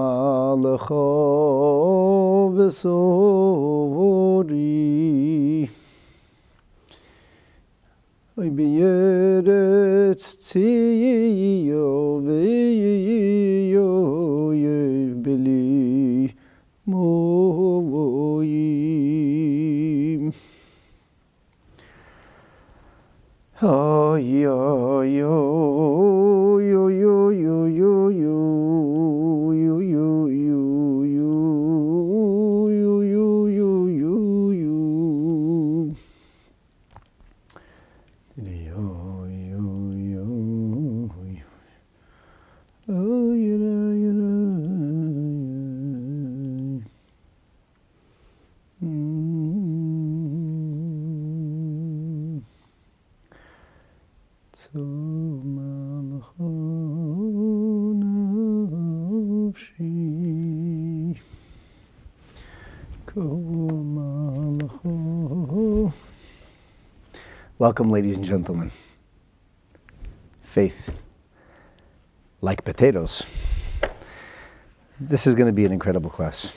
Malchovesovori. I be yet tio veyo ye beli moim. Oh, yo, yo. Welcome, ladies and gentlemen. Faith, like potatoes. This is going to be an incredible class.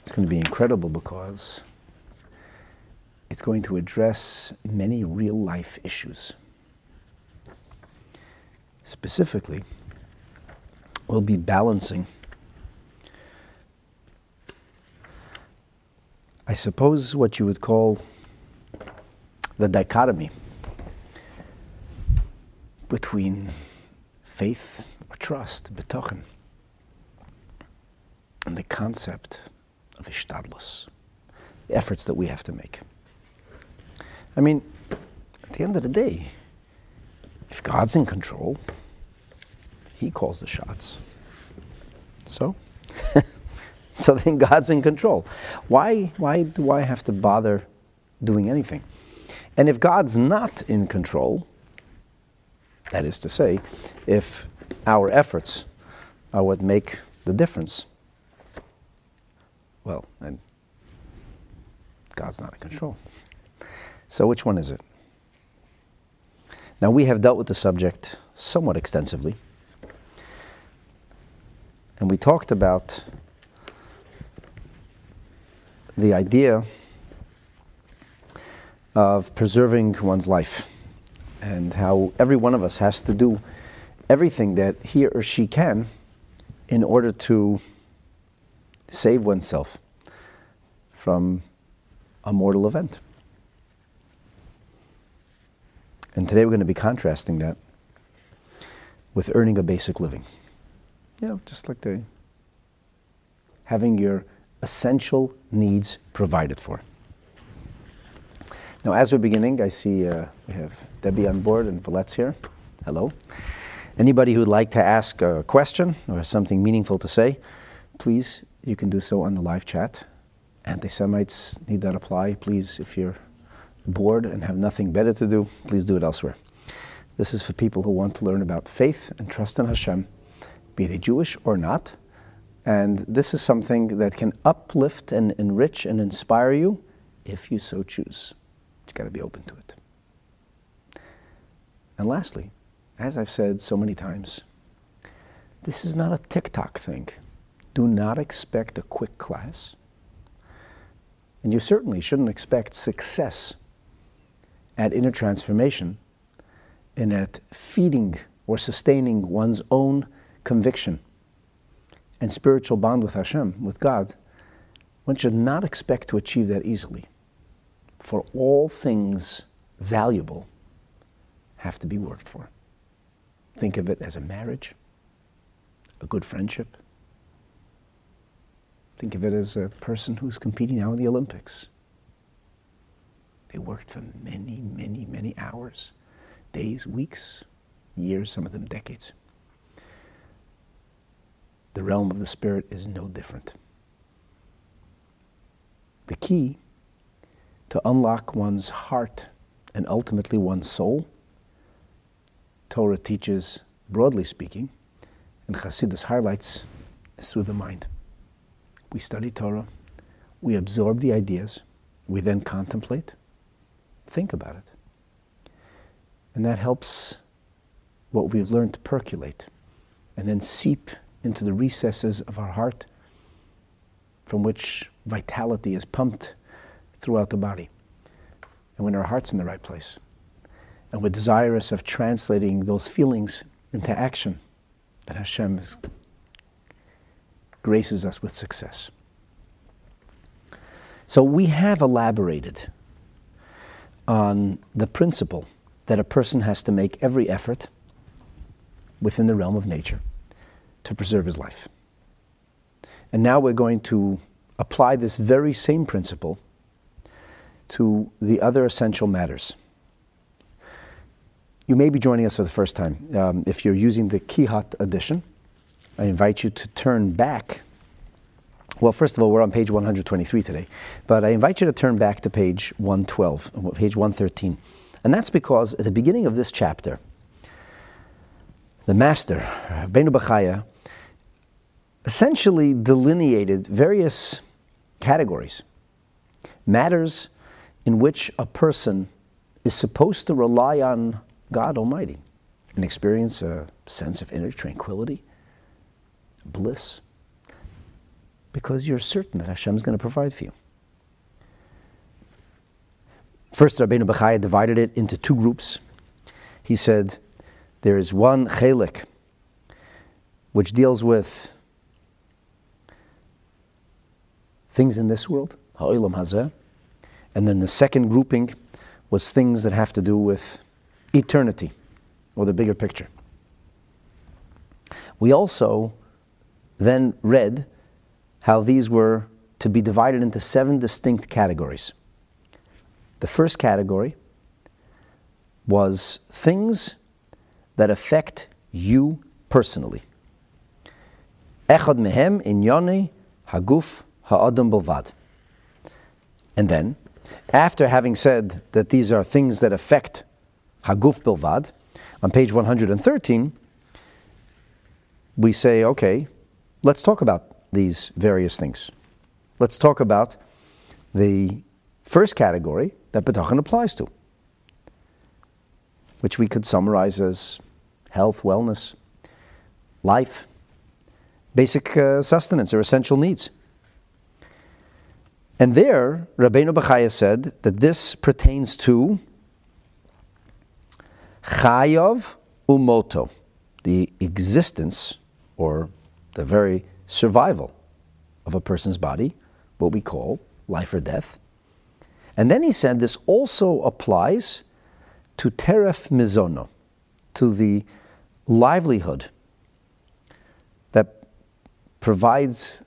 It's going to be incredible because it's going to address many real life issues. Specifically, we'll be balancing, I suppose, what you would call the dichotomy between faith or trust, betochen, and the concept of ishtadlus, the efforts that we have to make. I mean, at the end of the day, if God's in control, He calls the shots. So? so then God's in control. Why, why do I have to bother doing anything? And if God's not in control, that is to say, if our efforts are what make the difference, well, then God's not in control. So, which one is it? Now, we have dealt with the subject somewhat extensively, and we talked about the idea of preserving one's life and how every one of us has to do everything that he or she can in order to save oneself from a mortal event. And today we're going to be contrasting that with earning a basic living. You know, just like the having your essential needs provided for. Now, as we're beginning, I see uh, we have Debbie on board and Valet's here. Hello. Anybody who'd like to ask a question or something meaningful to say, please, you can do so on the live chat. Anti Semites need that apply. Please, if you're bored and have nothing better to do, please do it elsewhere. This is for people who want to learn about faith and trust in Hashem, be they Jewish or not. And this is something that can uplift and enrich and inspire you if you so choose. Got to be open to it. And lastly, as I've said so many times, this is not a TikTok thing. Do not expect a quick class. And you certainly shouldn't expect success at inner transformation and at feeding or sustaining one's own conviction and spiritual bond with Hashem, with God. One should not expect to achieve that easily. For all things valuable have to be worked for. Think of it as a marriage, a good friendship. Think of it as a person who's competing now in the Olympics. They worked for many, many, many hours, days, weeks, years, some of them decades. The realm of the Spirit is no different. The key to unlock one's heart and ultimately one's soul, Torah teaches, broadly speaking, and Hasidus highlights, is through the mind. We study Torah, we absorb the ideas, we then contemplate, think about it. And that helps what we've learned to percolate and then seep into the recesses of our heart from which vitality is pumped throughout the body. And when our heart's in the right place, and we're desirous of translating those feelings into action, that Hashem is, graces us with success. So we have elaborated on the principle that a person has to make every effort within the realm of nature to preserve his life. And now we're going to apply this very same principle to the other essential matters. You may be joining us for the first time. Um, if you're using the Kihat edition, I invite you to turn back. Well, first of all, we're on page 123 today, but I invite you to turn back to page 112, page 113. And that's because at the beginning of this chapter, the master, Benu Bachaya, essentially delineated various categories, matters in which a person is supposed to rely on God Almighty and experience a sense of inner tranquility, bliss, because you're certain that Hashem is going to provide for you. First, Rabbeinu Bechaya divided it into two groups. He said, there is one chelik, which deals with things in this world, ha'olam hazeh, and then the second grouping was things that have to do with eternity or the bigger picture. We also then read how these were to be divided into seven distinct categories. The first category was things that affect you personally. Echad mehem haguf ha'adam. And then, after having said that these are things that affect haguf bilvad, on page 113, we say, okay, let's talk about these various things. Let's talk about the first category that Bitachon applies to which we could summarize as health, wellness, life, basic uh, sustenance or essential needs. And there, Rabbeinu Bechaya said that this pertains to Chayav Umoto, the existence or the very survival of a person's body, what we call life or death. And then he said this also applies to teref mizono, to the livelihood that provides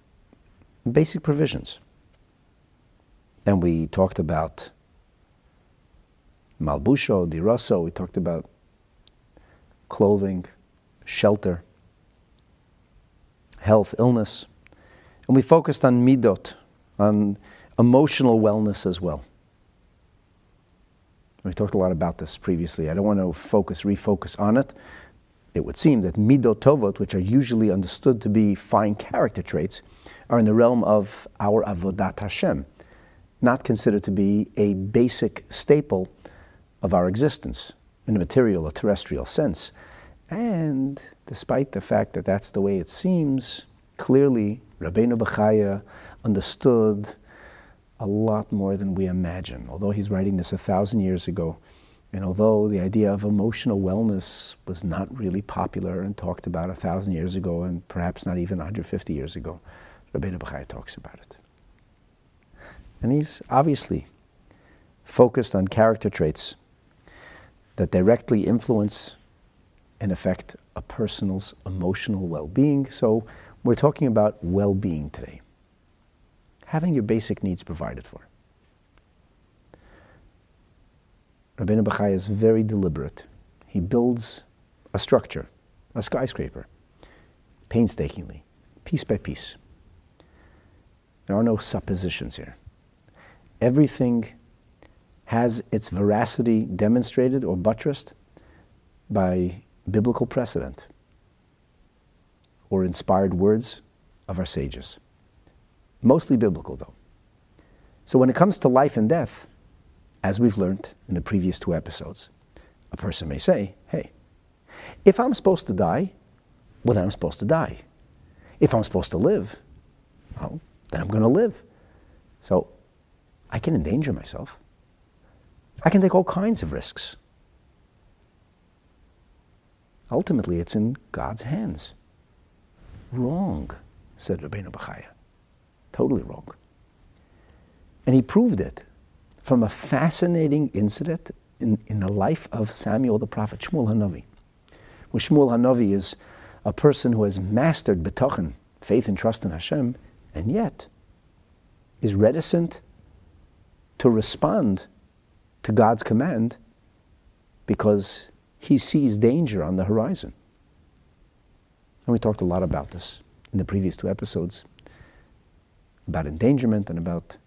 basic provisions. And we talked about malbusho, diraso, we talked about clothing, shelter, health, illness. And we focused on midot, on emotional wellness as well. We talked a lot about this previously. I don't want to focus, refocus on it. It would seem that midot tovot, which are usually understood to be fine character traits, are in the realm of our avodat Hashem, not considered to be a basic staple of our existence in a material or terrestrial sense. And despite the fact that that's the way it seems, clearly Rabbeinu Bechaya understood a lot more than we imagine. Although he's writing this a thousand years ago, and although the idea of emotional wellness was not really popular and talked about a thousand years ago, and perhaps not even 150 years ago, Rabbeinu Bechaya talks about it. And he's obviously focused on character traits that directly influence and affect a person's emotional well being. So we're talking about well being today having your basic needs provided for. Rabbeinu Bachai is very deliberate. He builds a structure, a skyscraper, painstakingly, piece by piece. There are no suppositions here. Everything has its veracity demonstrated or buttressed by biblical precedent or inspired words of our sages. Mostly biblical, though. So when it comes to life and death, as we've learned in the previous two episodes, a person may say, hey, if I'm supposed to die, well, then I'm supposed to die. If I'm supposed to live, well, then I'm going to live. So I can endanger myself. I can take all kinds of risks. Ultimately, it's in God's hands. Wrong, said Rabbeinu Bachaya. Totally wrong. And he proved it from a fascinating incident in, in the life of Samuel the prophet, Shmuel Hanavi. Where Shmuel Hanavi is a person who has mastered betochen, faith and trust in Hashem, and yet is reticent to respond to God's command because he sees danger on the horizon. And we talked a lot about this in the previous two episodes about endangerment and about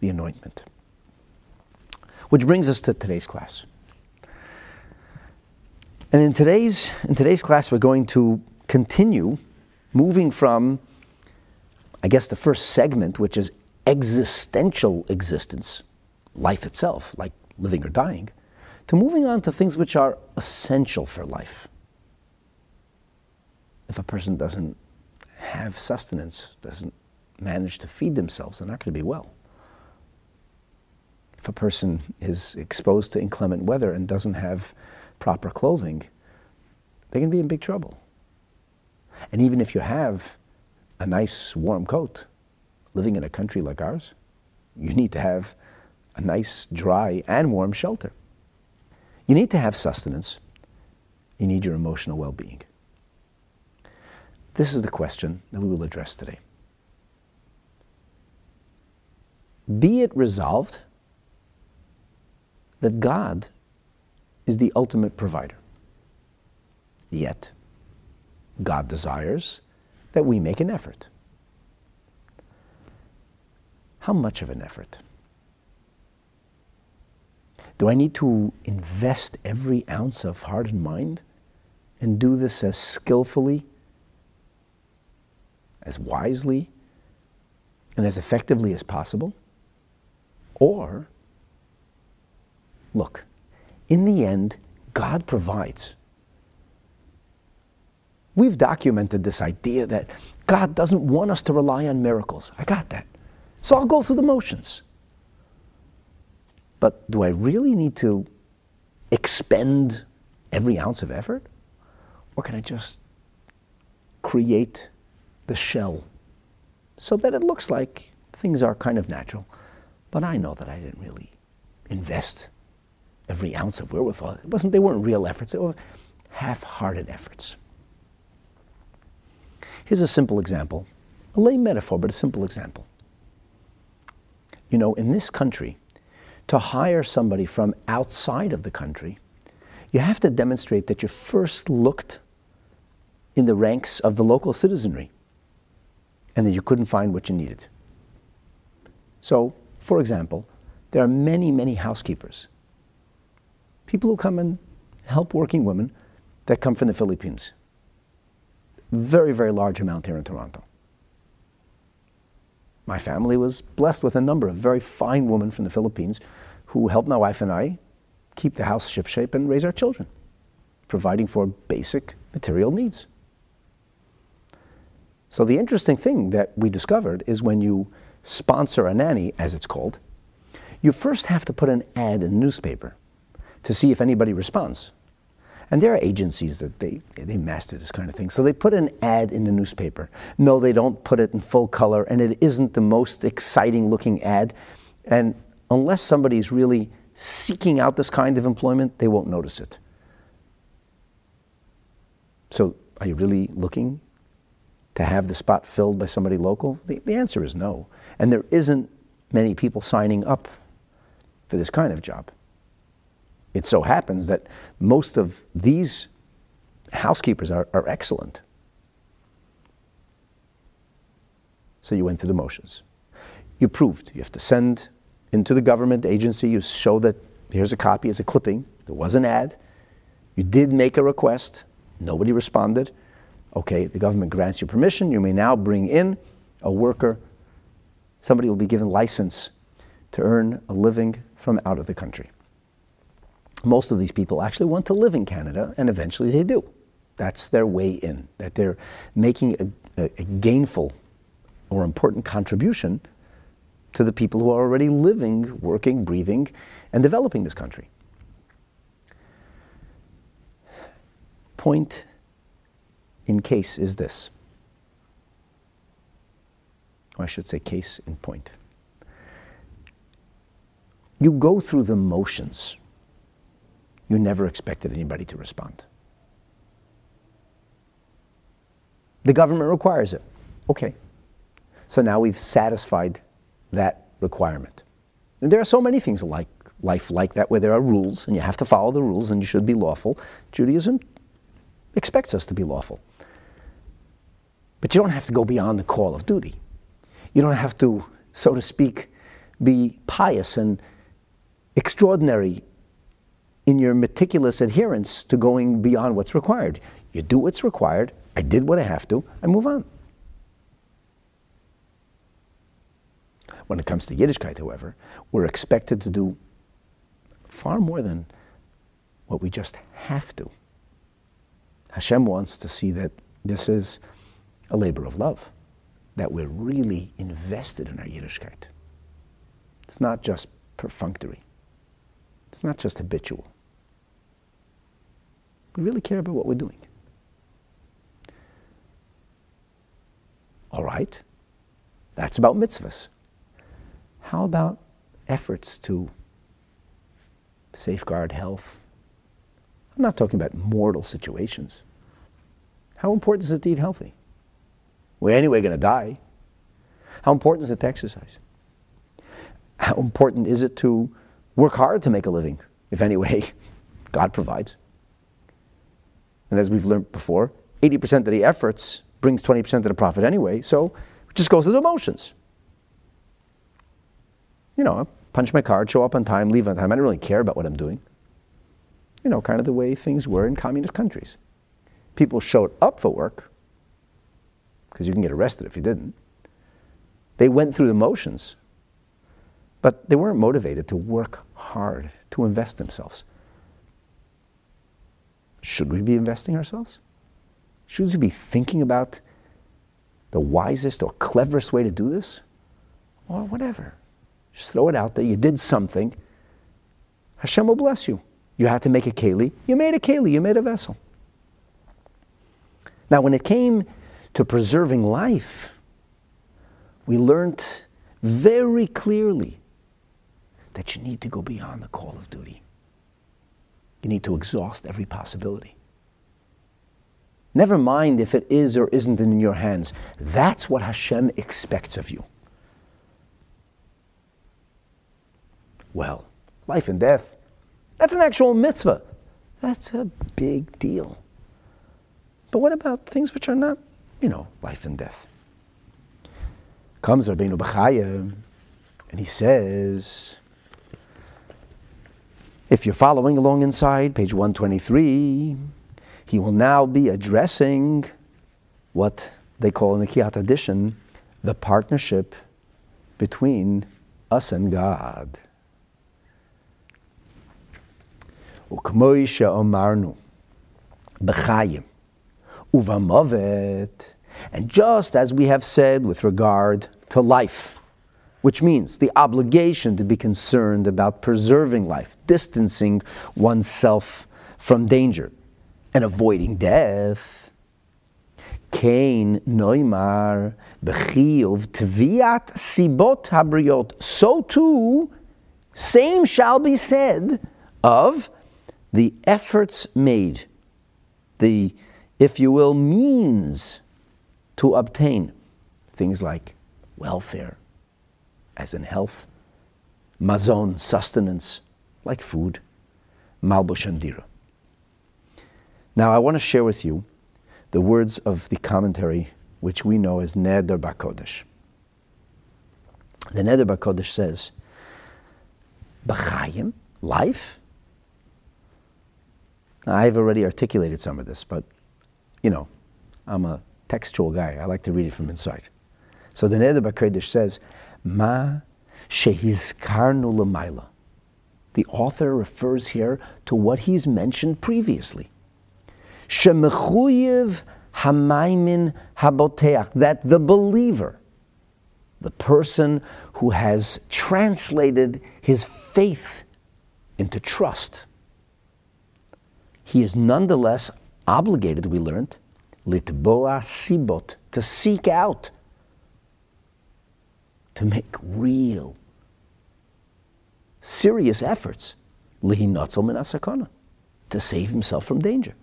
the anointment. Which brings us to today's class. And in today's, in today's class, we're going to continue moving from, I guess, the first segment, which is existential existence, life itself, like living or dying, to moving on to things which are essential for life. If a person doesn't have sustenance, doesn't manage to feed themselves, they're not going to be well. If a person is exposed to inclement weather and doesn't have proper clothing, they're going to be in big trouble. And even if you have a nice warm coat, living in a country like ours, you need to have a nice, dry, and warm shelter. You need to have sustenance. You need your emotional well being. This is the question that we will address today. Be it resolved that God is the ultimate provider. Yet, God desires that we make an effort. How much of an effort? Do I need to invest every ounce of heart and mind and do this as skillfully, as wisely, and as effectively as possible? Or, look, in the end, God provides. We've documented this idea that God doesn't want us to rely on miracles. I got that. So I'll go through the motions. But do I really need to expend every ounce of effort? Or can I just create the shell so that it looks like things are kind of natural? But I know that I didn't really invest every ounce of wherewithal. It wasn't, they weren't real efforts, they were half hearted efforts. Here's a simple example, a lame metaphor, but a simple example. You know, in this country, to hire somebody from outside of the country, you have to demonstrate that you first looked in the ranks of the local citizenry and that you couldn't find what you needed. So, for example, there are many, many housekeepers, people who come and help working women that come from the Philippines. Very, very large amount here in Toronto. My family was blessed with a number of very fine women from the Philippines who helped my wife and I keep the house shipshape and raise our children, providing for basic material needs. So the interesting thing that we discovered is when you sponsor a nanny, as it's called, you first have to put an ad in the newspaper to see if anybody responds. And there are agencies that they, they master this kind of thing. So they put an ad in the newspaper. No, they don't put it in full color, and it isn't the most exciting looking ad. And unless somebody's really seeking out this kind of employment, they won't notice it. So, are you really looking to have the spot filled by somebody local? The, the answer is no. And there isn't many people signing up for this kind of job. It so happens that most of these housekeepers are, are excellent. So you went through the motions. You proved. You have to send into the government agency, you show that here's a copy, it's a clipping, there was an ad. You did make a request, nobody responded. Okay, the government grants you permission, you may now bring in a worker. Somebody will be given license to earn a living from out of the country most of these people actually want to live in Canada, and eventually they do. That's their way in, that they're making a, a, gainful or important contribution to the people who are already living, working, breathing, and developing this country. Point in case is this. Or I should say, case in point. You go through the motions. You never expected anybody to respond. The government requires it. Okay. So now we've satisfied that requirement. And there are so many things like life like that where there are rules and you have to follow the rules and you should be lawful. Judaism expects us to be lawful. But you don't have to go beyond the call of duty. You don't have to, so to speak, be pious and extraordinary in your meticulous adherence to going beyond what's required. You do what's required. I did what I have to. I move on. When it comes to Yiddishkeit, however, we're expected to do far more than what we just have to. Hashem wants to see that this is a labor of love, that we're really invested in our Yiddishkeit. It's not just perfunctory, it's not just habitual. We really care about what we're doing. All right, that's about mitzvahs. How about efforts to safeguard health? I'm not talking about mortal situations. How important is it to eat healthy? We're anyway going to die. How important is it to exercise? How important is it to work hard to make a living, if anyway God provides? And as we've learned before, 80% of the efforts brings 20% of the profit anyway, so just go through the motions you know, punch my card, show up on time, leave on time. I don't really care about what I'm doing. You know, kind of the way things were in communist countries. People showed up for work, because you can get arrested if you didn't. They went through the motions, but they weren't motivated to work hard, to invest themselves. Should we be investing ourselves? Should we be thinking about the wisest or cleverest way to do this? Or whatever. Just throw it out there. You did something. Hashem will bless you. You had to make a keli. You made a keli. You made a vessel. Now, when it came to preserving life, we learned very clearly that you need to go beyond the call of duty. You need to exhaust every possibility. Never mind if it is or isn't in your hands. That's what Hashem expects of you. well. Life and death. That's an actual mitzvah. That's a big deal. But what about things which are not, you know, life and death? Comes Rabbeinu Bechaya and he says, if you're following along inside, page 123, he will now be addressing what they call in the Kiyat edition the partnership between us and God. וכמו שאמרנו, בחיים ובמוות, and just as we have said with regard to life, which means the obligation to be concerned about preserving life, distancing oneself from danger, and avoiding death. Kain noimar bechiyuv tviat sibot habriot. So too, same shall be said of the efforts made, the, if you will, means to obtain things like welfare, as in health, mazon, sustenance, like food, malbush and dira. Now, I want to share with you the words of the commentary which we know as Neder Bakodesh. The Neder Bakodesh says, B'chayim, life, I've already articulated some of this, but you know, I'm a textual guy. I like to read it from inside. So the Neder Bakodesh says, Ma shehizkarnu lemaila. The author refers here to what he's mentioned previously. Shemechuyev hamaimin haboteach, that the believer, the person who has translated his faith into trust, he is nonetheless obligated, we learned, litboa sibot, to seek out, to make real, serious efforts, to save himself from danger.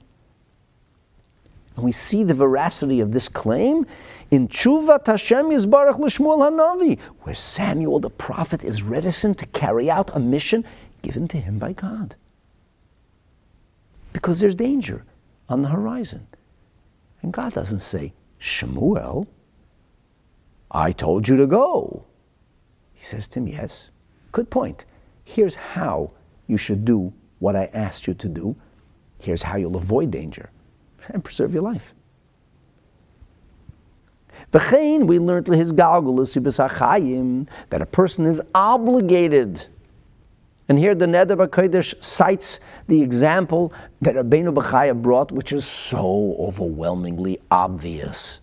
And we see the veracity of this claim in Tshuvat Hashem Yisbarach L'Shmuel Hanavi, where Samuel the prophet is reticent to carry out a mission given to him by God. Because there's danger on the horizon. And God doesn't say, Shemuel, I told you to go. He says to him, Yes, good point. Here's how you should do what I asked you to do. Here's how you'll avoid danger and preserve your life. V'chein, we learned his galgulis that a person is obligated. And here the Neder Kodesh cites the example that Rabbeinu Bechaya brought, which is so overwhelmingly obvious.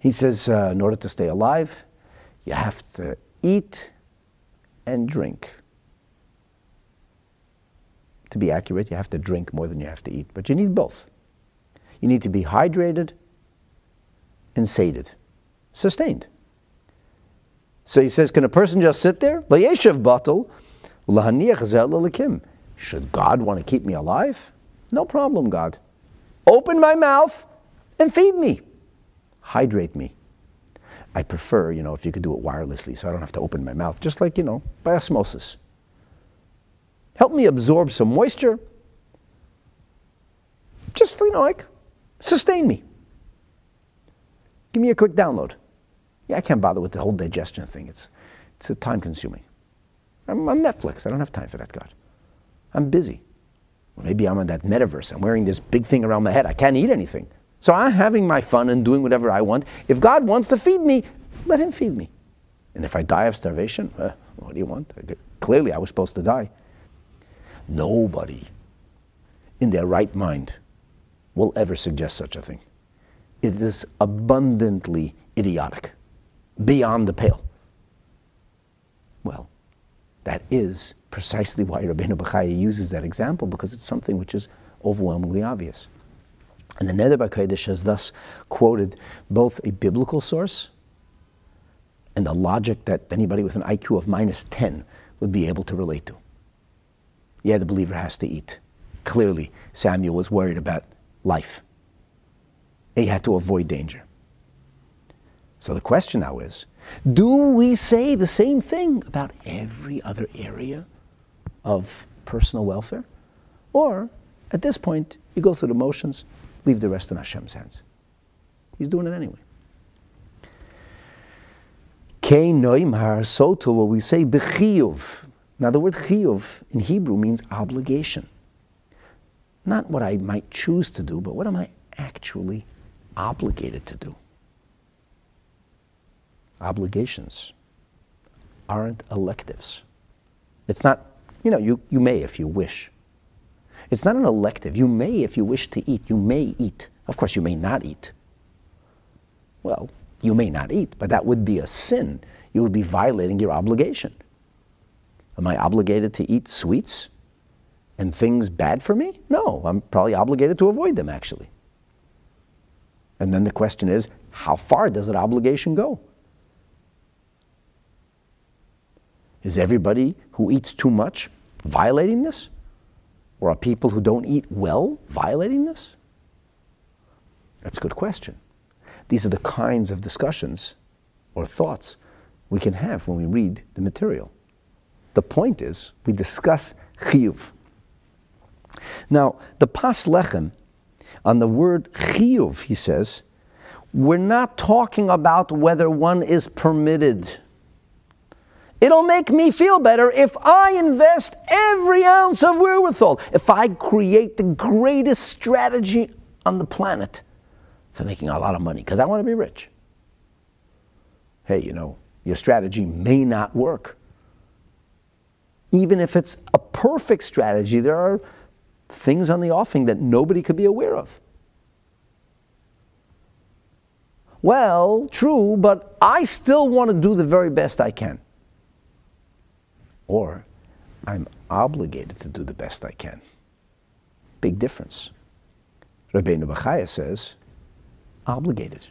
He says, uh, in order to stay alive, you have to eat and drink. To be accurate, you have to drink more than you have to eat, but you need both. You need to be hydrated and sated, sustained. So he says, can a person just sit there? Should God want to keep me alive? No problem, God. Open my mouth and feed me. Hydrate me. I prefer, you know, if you could do it wirelessly so I don't have to open my mouth, just like, you know, by osmosis. Help me absorb some moisture. Just, you know, like sustain me. Give me a quick download. Yeah, I can't bother with the whole digestion thing. It's, it's time consuming. I'm on Netflix. I don't have time for that, God. I'm busy. Well, maybe I'm in that metaverse. I'm wearing this big thing around my head. I can't eat anything. So I'm having my fun and doing whatever I want. If God wants to feed me, let Him feed me. And if I die of starvation, uh, what do you want? Clearly, I was supposed to die. Nobody in their right mind will ever suggest such a thing. It is abundantly idiotic, beyond the pale. Well, that is precisely why Rabbeinu Bechaya uses that example, because it's something which is overwhelmingly obvious. And the Neder BaKodesh has thus quoted both a biblical source and the logic that anybody with an IQ of minus 10 would be able to relate to. Yeah, the believer has to eat. Clearly, Samuel was worried about life. He had to avoid danger. So the question now is do we say the same thing about every other area of personal welfare? Or at this point, you go through the motions, leave the rest in Hashem's hands. He's doing it anyway. Soto, where we say bechiyuv. Now, the word chiyuv in Hebrew means obligation. Not what I might choose to do, but what am I actually obligated to do? Obligations aren't electives. It's not, you know, you, you may if you wish. It's not an elective. You may, if you wish to eat, you may eat. Of course, you may not eat. Well, you may not eat, but that would be a sin. You would be violating your obligation. Am I obligated to eat sweets and things bad for me? No, I'm probably obligated to avoid them, actually. And then the question is how far does that obligation go? Is everybody who eats too much violating this? Or are people who don't eat well violating this? That's a good question. These are the kinds of discussions or thoughts we can have when we read the material. The point is, we discuss chiyuv. Now, the pas lechem, on the word chiyuv, he says, we're not talking about whether one is permitted It'll make me feel better if I invest every ounce of wherewithal, if I create the greatest strategy on the planet for making a lot of money, because I want to be rich. Hey, you know, your strategy may not work. Even if it's a perfect strategy, there are things on the offing that nobody could be aware of. Well, true, but I still want to do the very best I can. Or I'm obligated to do the best I can. Big difference. Rabbeinu Bachaya says, obligated.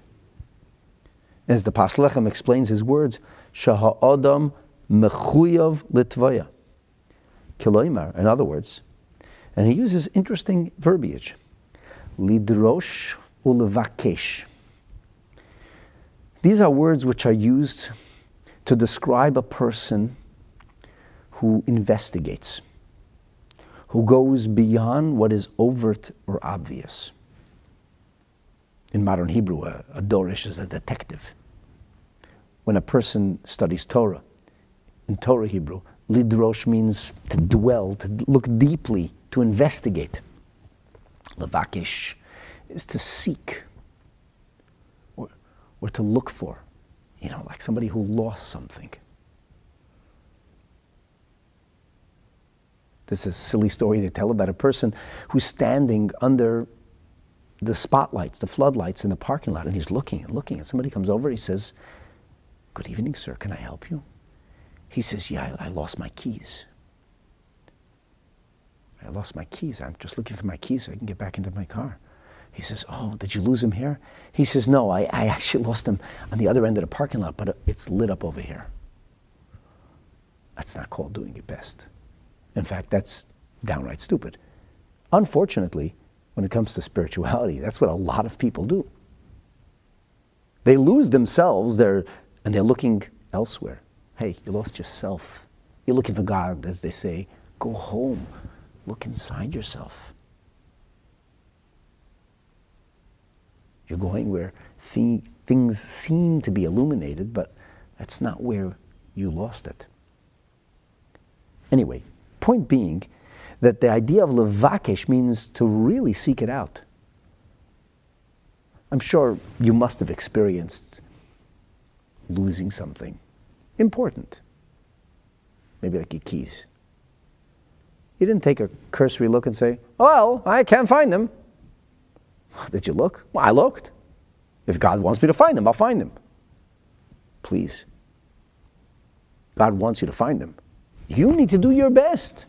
As the Paslechem explains his words, Shaha'adam mechuyav litvaya. Kiloimar, in other words, and he uses interesting verbiage. Lidrosh ulevakesh. These are words which are used to describe a person who investigates, who goes beyond what is overt or obvious. In modern Hebrew, a, a Dorish is a detective. When a person studies Torah, in Torah Hebrew, lidrosh means to dwell, to look deeply, to investigate. Levakish is to seek or, or to look for, you know, like somebody who lost something. This is a silly story they tell about a person who's standing under the spotlights, the floodlights in the parking lot, and he's looking and looking, and somebody comes over, he says, Good evening, sir, can I help you? He says, Yeah, I, I lost my keys. I lost my keys. I'm just looking for my keys so I can get back into my car. He says, Oh, did you lose them here? He says, No, I, I actually lost them on the other end of the parking lot, but it's lit up over here. That's not called doing your best. In fact, that's downright stupid. Unfortunately, when it comes to spirituality, that's what a lot of people do. They lose themselves they're, and they're looking elsewhere. Hey, you lost yourself. You're looking for God, as they say. Go home. Look inside yourself. You're going where th- things seem to be illuminated, but that's not where you lost it. Anyway, point being that the idea of levakesh means to really seek it out. I'm sure you must have experienced losing something important, maybe like your keys. You didn't take a cursory look and say, Well, I can't find them. Did you look? Well, I looked. If God wants me to find them, I'll find them. Please. God wants you to find them. You need to do your best.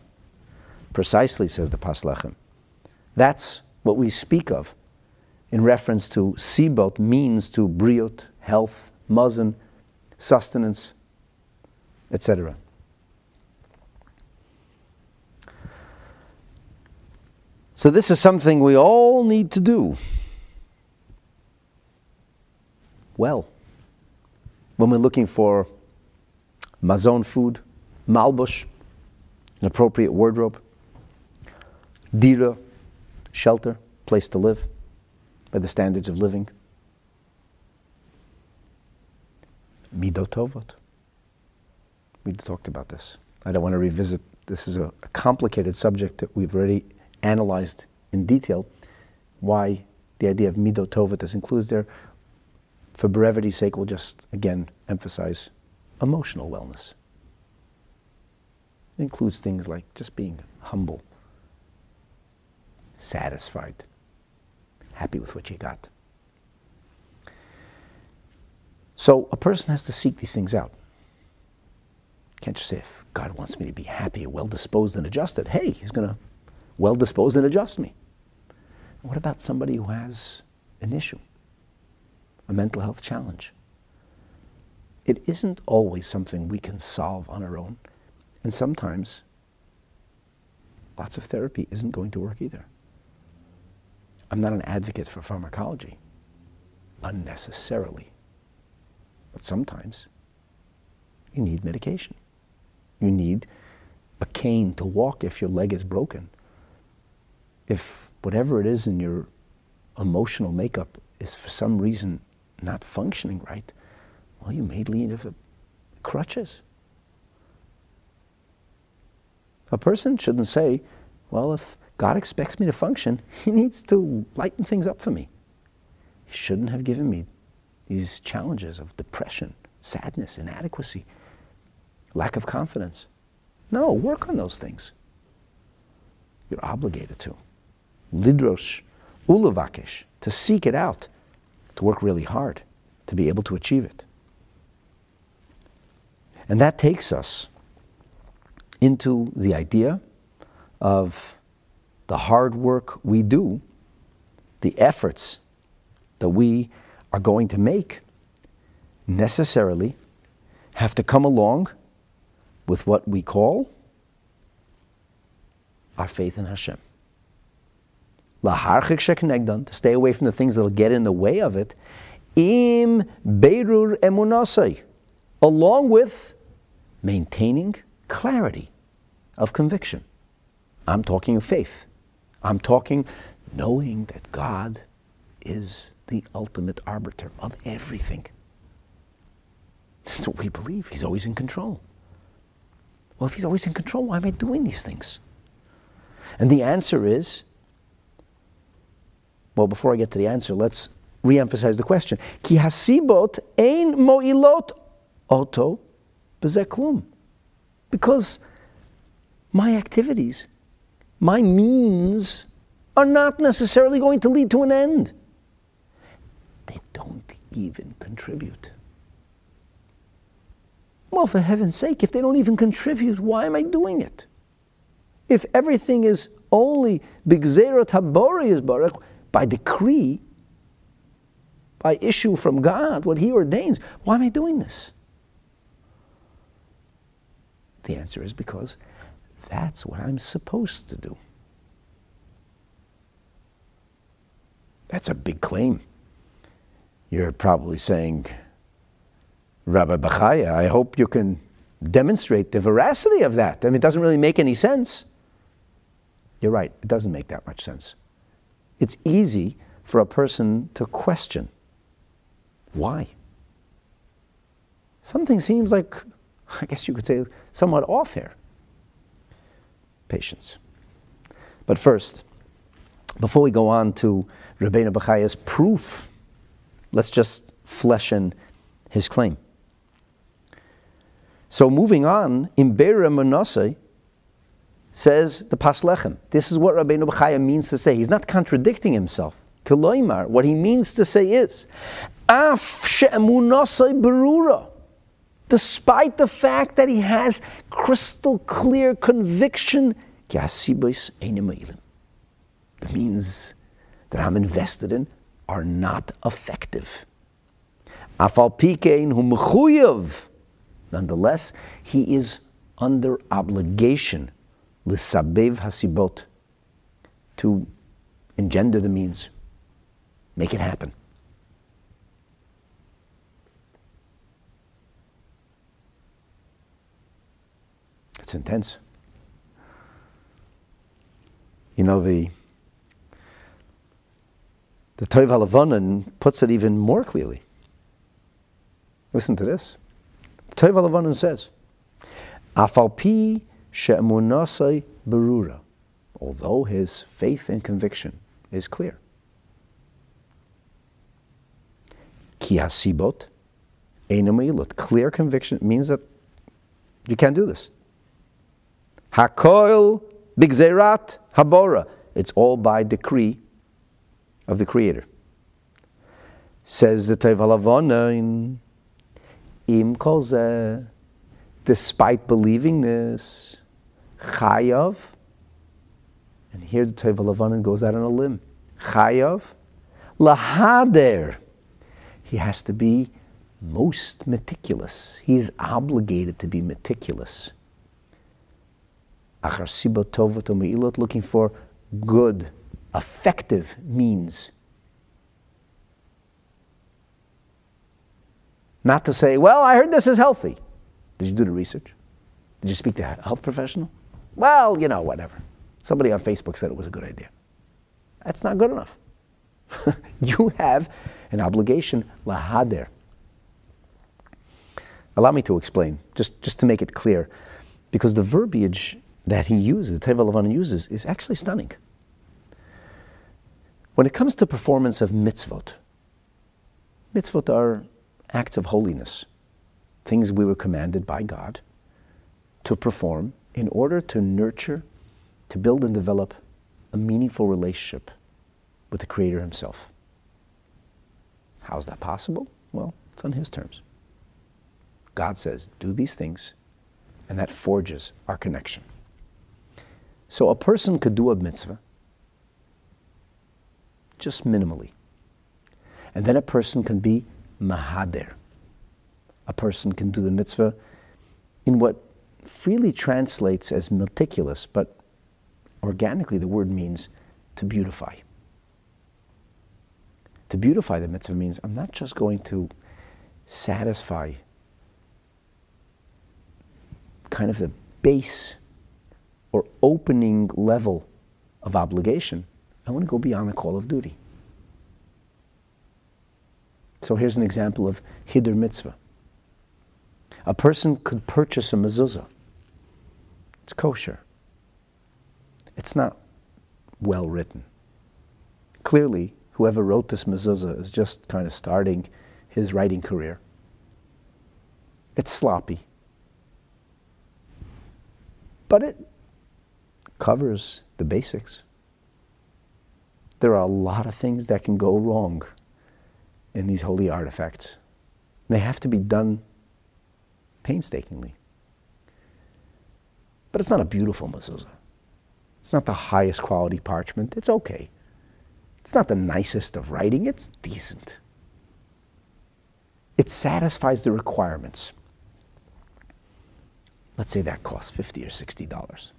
Precisely, says the Paslechem. That's what we speak of in reference to sibot means to briot, health, mazon, sustenance, etc. So, this is something we all need to do well when we're looking for mazon food, malbush, an appropriate wardrobe, dira, shelter, place to live by the standards of living, midotovot. We talked about this. I don't want to revisit. This is a, a complicated subject that we've already analyzed in detail. Why the idea of midotovat is included there. For brevity's sake, we'll just again emphasize emotional wellness. It includes things like just being humble, satisfied, happy with what you got. So a person has to seek these things out. Can't just say, if God wants me to be happy well disposed and adjusted, hey, He's going to well disposed and adjust me. What about somebody who has an issue, a mental health challenge? It isn't always something we can solve on our own. And sometimes lots of therapy isn't going to work either. I'm not an advocate for pharmacology, unnecessarily. But sometimes you need medication. You need a cane to walk if your leg is broken. If whatever it is in your emotional makeup is for some reason not functioning right, well, you may need of crutches. A person shouldn't say, well, if God expects me to function, He needs to lighten things up for me. He shouldn't have given me these challenges of depression, sadness, inadequacy, lack of confidence. No, work on those things. You're obligated to. Lidrosh ulavakesh, to seek it out, to work really hard to be able to achieve it. And that takes us into the idea of the hard work we do, the efforts that we are going to make, necessarily have to come along with what we call our faith in Hashem. To stay away from the things that will get in the way of it, im berur emunasai, along with maintaining clarity of conviction. I'm talking of faith. I'm talking knowing that God is the ultimate arbiter of everything. That's what we believe. He's always in control. Well, if he's always in control, why am I doing these things? And the answer is well, before I get to the answer, let's re-emphasize the question. Ki hasibot ein moilot oto bezeklum. Because my activities, my means, are not necessarily going to lead to an end. They don't even contribute. Well, for heaven's sake, if they don't even contribute, why am I doing it? If everything is only is by decree, by issue from God, what He ordains, why am I doing this? The answer is because that's what I'm supposed to do. That's a big claim. You're probably saying, Rabbi Bachaya, I hope you can demonstrate the veracity of that. I mean, it doesn't really make any sense. You're right, it doesn't make that much sense it's easy for a person to question why. Something seems like, I guess you could say, somewhat off here. Patience. But first, before we go on to Rabbeinu Bachaya's proof, let's just flesh in his claim. So moving on, in Be'er Manasseh, says the Pas Lechem. This is what Rabbeinu Bechaya means to say. He's not contradicting himself. Kiloimar, what he means to say is, Af berura. Despite the fact that he has crystal clear conviction, the means that I'm invested in are not effective. Nonetheless, he is under obligation l'sabev hasibot, to engender the means, make it happen. It's intense. You know, the the Toiv puts it even more clearly. Listen to this. Toiv HaLevanon says, Afal pi she'emunasai berura, although his faith and conviction is clear. Ki hasibot clear conviction means that you can't do this. Hakoil bigzerat habora, it's all by decree of the Creator. Says the Toiv HaLevanon, im kolzeh, despite believing this, Chayav, and here the Toiv HaLevanon goes out on a limb. Chayav, lahader. He has to be most meticulous. He is obligated to be meticulous. Looking for good, effective means. Not to say, well, I heard this is healthy. Did you do the research? Did you speak to a health professional? Well, you know, whatever. Somebody on Facebook said it was a good idea. That's not good enough. you have an obligation, lahader. Allow me to explain, just, just to make it clear, because the verbiage that he uses, Toiv HaLevanon uses, is actually stunning. When it comes to performance of mitzvot, mitzvot are acts of holiness, things we were commanded by God to perform in order to nurture to build and develop a meaningful relationship with the Creator Himself. How's that possible? Well, it's on His terms. God says, do these things, and that forges our connection. So a person could do a mitzvah just minimally. And then a person can be mahader. A person can do the mitzvah in what freely translates as meticulous, but organically the word means to beautify. To beautify the mitzvah means I'm not just going to satisfy kind of the base or opening level of obligation. I want to go beyond the call of duty. So here's an example of Hidur mitzvah. A person could purchase a mezuzah. It's kosher. It's not well written. Clearly, whoever wrote this mezuzah is just kind of starting his writing career. It's sloppy. But it covers the basics. There are a lot of things that can go wrong in these holy artifacts. They have to be done painstakingly. But it's not a beautiful mezuzah. It's not the highest quality parchment. It's okay. It's not the nicest of writing. It's decent. It satisfies the requirements. Let's say that costs 50 or $60.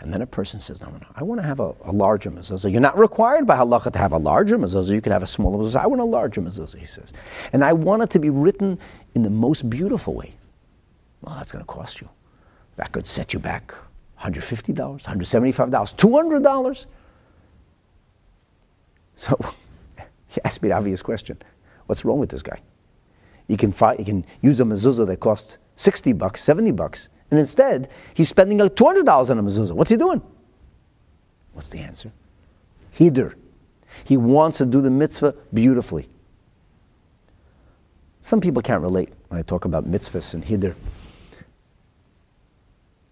And then a person says, no, no, I want to have a, a larger mezuzah. You're not required by halacha to have a larger mezuzah. You can have a smaller mezuzah. I want a larger mezuzah, he says. And I want it to be written in the most beautiful way. Well, that's going to cost you. That could set you back $150, $175, $200. So he asked me the obvious question. What's wrong with this guy? You can, find, you can use a mezuzah that costs 60 bucks, 70 bucks, and instead he's spending like $200 on a mezuzah. What's he doing? What's the answer? Hidur. He wants to do the mitzvah beautifully. Some people can't relate when I talk about mitzvahs and hidur.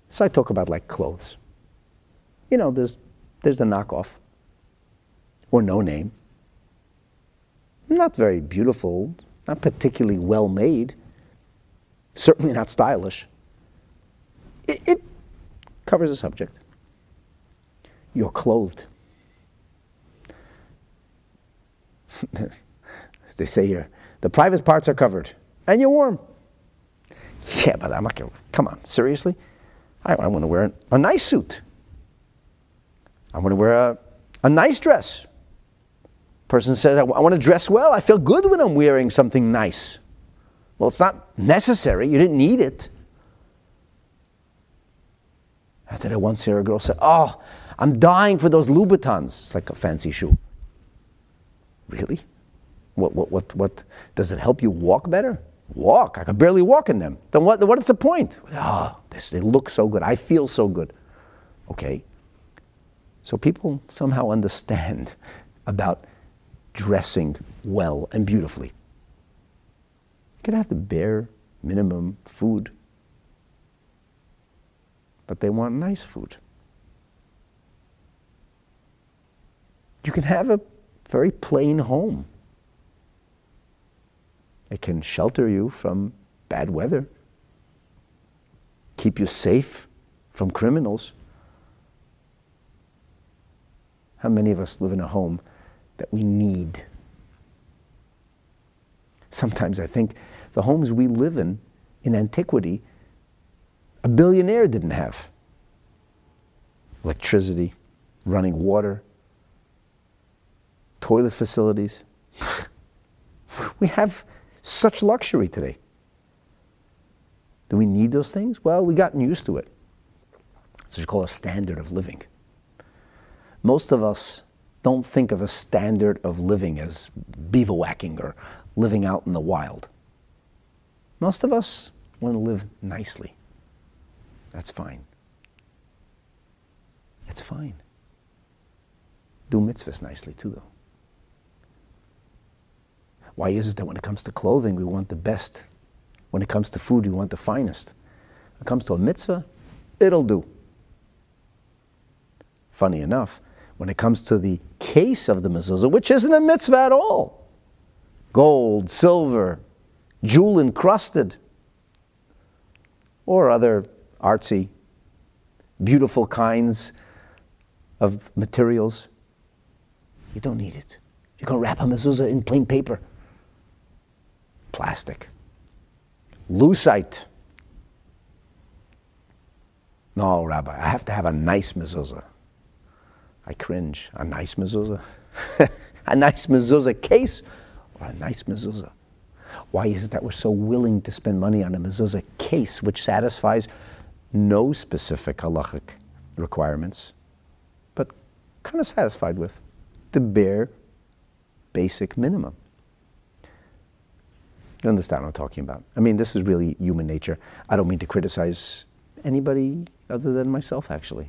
So I talk about like clothes. You know, there's, there's the knockoff or no name. Not very beautiful, not particularly well made, certainly not stylish. It, it covers the subject. You're clothed. As they say here, the private parts are covered, and you're warm. Yeah, but I'm not gonna, come on, seriously? I, I want to wear a nice suit. I want to wear a, a nice dress. Person says, I, I want to dress well. I feel good when I'm wearing something nice. Well, it's not necessary. You didn't need it. After that, once hear a girl say, Oh, ah, I'm dying for those Louboutins. It's like a fancy shoe. Really? What, what, what, what? Does it help you walk better? Walk. I can barely walk in them. Then what, what is the point? Oh, this, they look so good. I feel so good. Okay. So people somehow understand about dressing well and beautifully. You can have the bare minimum food, but they want nice food. You can have a very plain home. It can shelter you from bad weather, keep you safe from criminals. How many of us live in a home that we need? Sometimes I think the homes we live in in antiquity, a billionaire didn't have electricity, running water, toilet facilities. we have such luxury today. Do we need those things? Well, we've gotten used to it. It's what you call a standard of living. Most of us don't think of a standard of living as bivouacking or living out in the wild. Most of us want to live nicely. That's fine. It's fine. Do mitzvahs nicely too, though. Why is it that when it comes to clothing, we want the best? When it comes to food, we want the finest. When it comes to a mitzvah, it'll do. Funny enough, when it comes to the case of the mezuzah, which isn't a mitzvah at all, gold, silver, jewel encrusted, or other artsy, beautiful kinds of materials, you don't need it. You can wrap a mezuzah in plain paper, plastic, lucite. No, Rabbi, I have to have a nice mezuzah. I cringe. A nice mezuzah? a nice mezuzah case or a nice mezuzah? Why is it that we're so willing to spend money on a mezuzah case which satisfies no specific halachic requirements, but kind of satisfied with the bare basic minimum? You understand what I'm talking about? I mean, this is really human nature. I don't mean to criticize anybody other than myself, actually.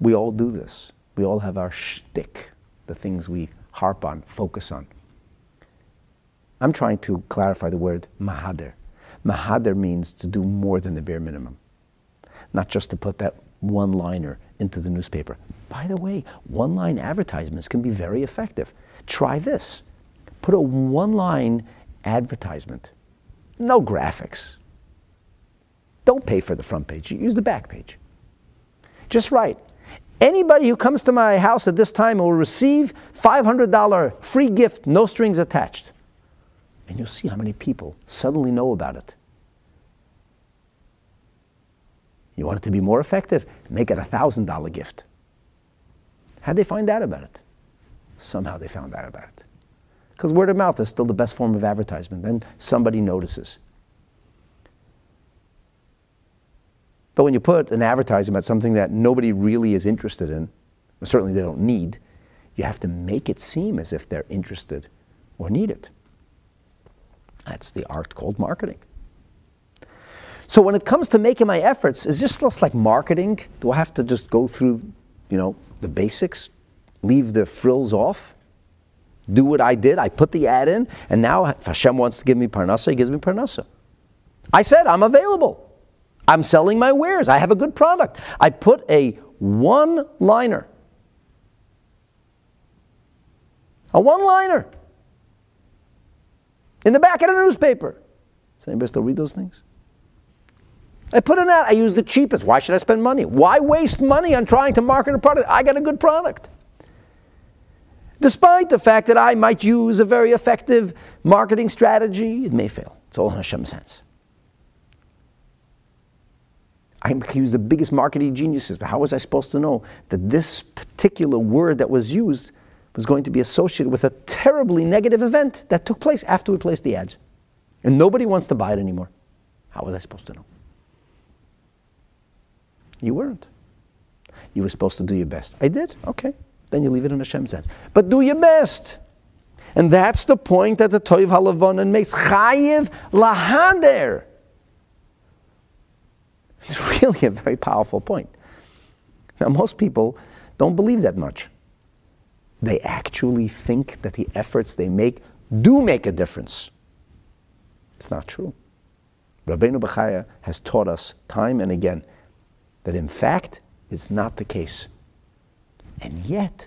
We all do this. We all have our shtick, the things we harp on, focus on. I'm trying to clarify the word mahader. Mahader means to do more than the bare minimum, not just to put that one liner into the newspaper. By the way, one line advertisements can be very effective. Try this put a one line advertisement, no graphics. Don't pay for the front page, use the back page. Just write Anybody who comes to my house at this time will receive $500 free gift, no strings attached. And you'll see how many people suddenly know about it. You want it to be more effective? Make it a $1,000 gift. How'd they find out about it? Somehow they found out about it. Because word of mouth is still the best form of advertisement. Then somebody notices. But when you put an advertisement about something that nobody really is interested in, certainly they don't need, you have to make it seem as if they're interested or need it. That's the art called marketing. So when it comes to making my efforts, is this just like marketing? Do I have to just go through, you know, the basics, leave the frills off, do what I did? I put the ad in, and now if Hashem wants to give me parnasa, He gives me parnasa. I said I'm available. I'm selling my wares. I have a good product. I put a one liner, a one liner in the back of the newspaper. Does anybody still read those things? I put an ad. I use the cheapest. Why should I spend money? Why waste money on trying to market a product? I got a good product. Despite the fact that I might use a very effective marketing strategy, it may fail. It's all in Hashem's hands. I can use the biggest marketing geniuses, but how was I supposed to know that this particular word that was used was going to be associated with a terribly negative event that took place after we placed the ads? And nobody wants to buy it anymore. How was I supposed to know? You weren't. You were supposed to do your best. I did? Okay. Then you leave it in Hashem's hands. But do your best. And that's the point that the Toiv Halavonon makes. Chayiv lahader. It's really a very powerful point. Now, most people don't believe that much. They actually think that the efforts they make do make a difference. It's not true. Rabbeinu Bechaya has taught us time and again that in fact it's not the case. And yet,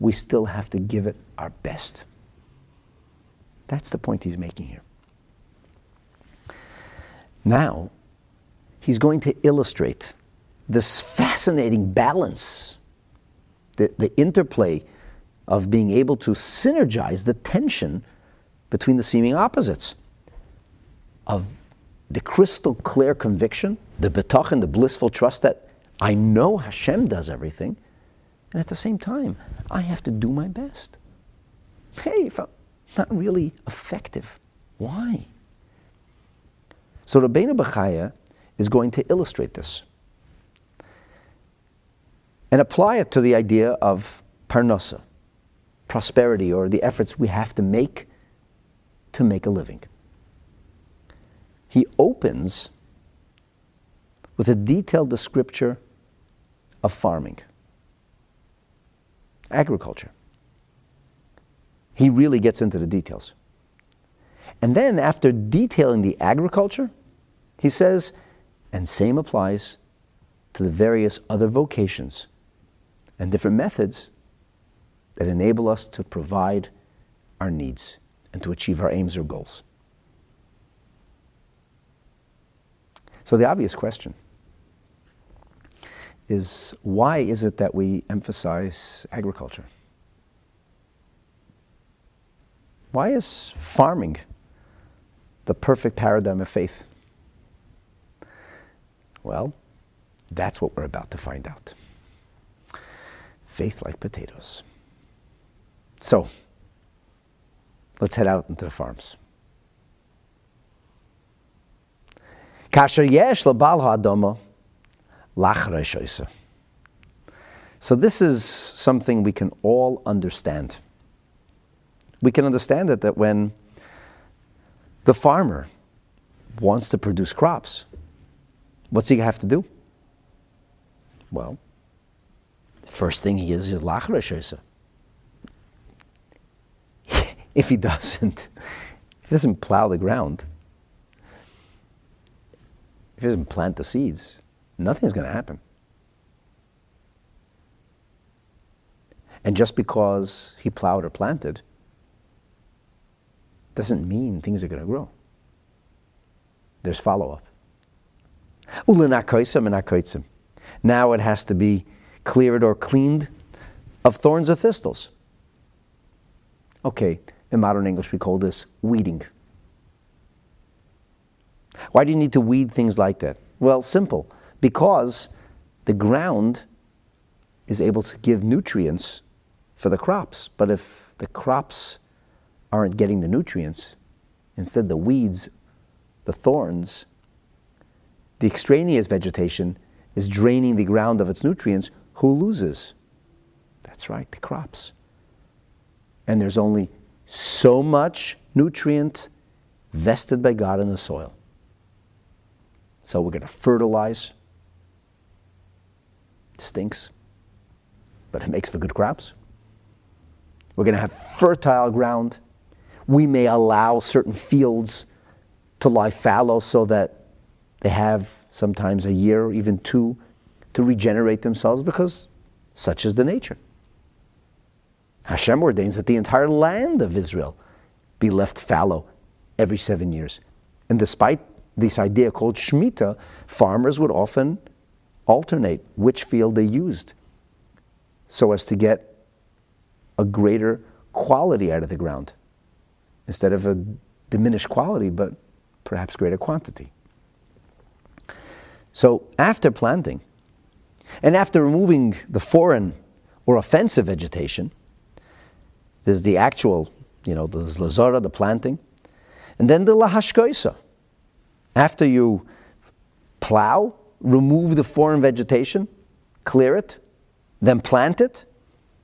we still have to give it our best. That's the point he's making here. Now, he's going to illustrate this fascinating balance, the, the interplay of being able to synergize the tension between the seeming opposites of the crystal clear conviction, the betach the blissful trust that I know Hashem does everything, and at the same time, I have to do my best. Hey, if I'm not really effective, why? So Rabbeinu Bechaya is going to illustrate this and apply it to the idea of parnasa, prosperity, or the efforts we have to make to make a living. He opens with a detailed description of farming, agriculture. He really gets into the details. And then, after detailing the agriculture, he says, and same applies to the various other vocations and different methods that enable us to provide our needs and to achieve our aims or goals. So, the obvious question is why is it that we emphasize agriculture? Why is farming the perfect paradigm of faith? Well, that's what we're about to find out. Faith like potatoes. So, let's head out into the farms. Kasher yesh labal ha'adama so this is something we can all understand. We can understand it that when the farmer wants to produce crops, what's he have to do? Well, the first thing he is is lachra If he doesn't, if he doesn't plow the ground, if he doesn't plant the seeds, nothing's going to happen. And just because he plowed or planted doesn't mean things are going to grow. There's follow up. Now it has to be cleared or cleaned of thorns or thistles. Okay, in modern English we call this weeding. Why do you need to weed things like that? Well, simple because the ground is able to give nutrients for the crops. But if the crops aren't getting the nutrients, instead the weeds, the thorns, the extraneous vegetation is draining the ground of its nutrients, who loses? That's right, the crops. And there's only so much nutrient vested by God in the soil. So we're going to fertilize, stinks, but it makes for good crops. We're going to have fertile ground. We may allow certain fields to lie fallow so that they have sometimes a year or even two to regenerate themselves because such is the nature. Hashem ordains that the entire land of Israel be left fallow every seven years. And despite this idea called Shemitah, farmers would often alternate which field they used so as to get a greater quality out of the ground instead of a diminished quality, but perhaps greater quantity. So after planting, and after removing the foreign or offensive vegetation, there's the actual, you know, there's lazara, the planting, and then the lahashkoisa. After you plow remove the foreign vegetation, clear it, then plant it,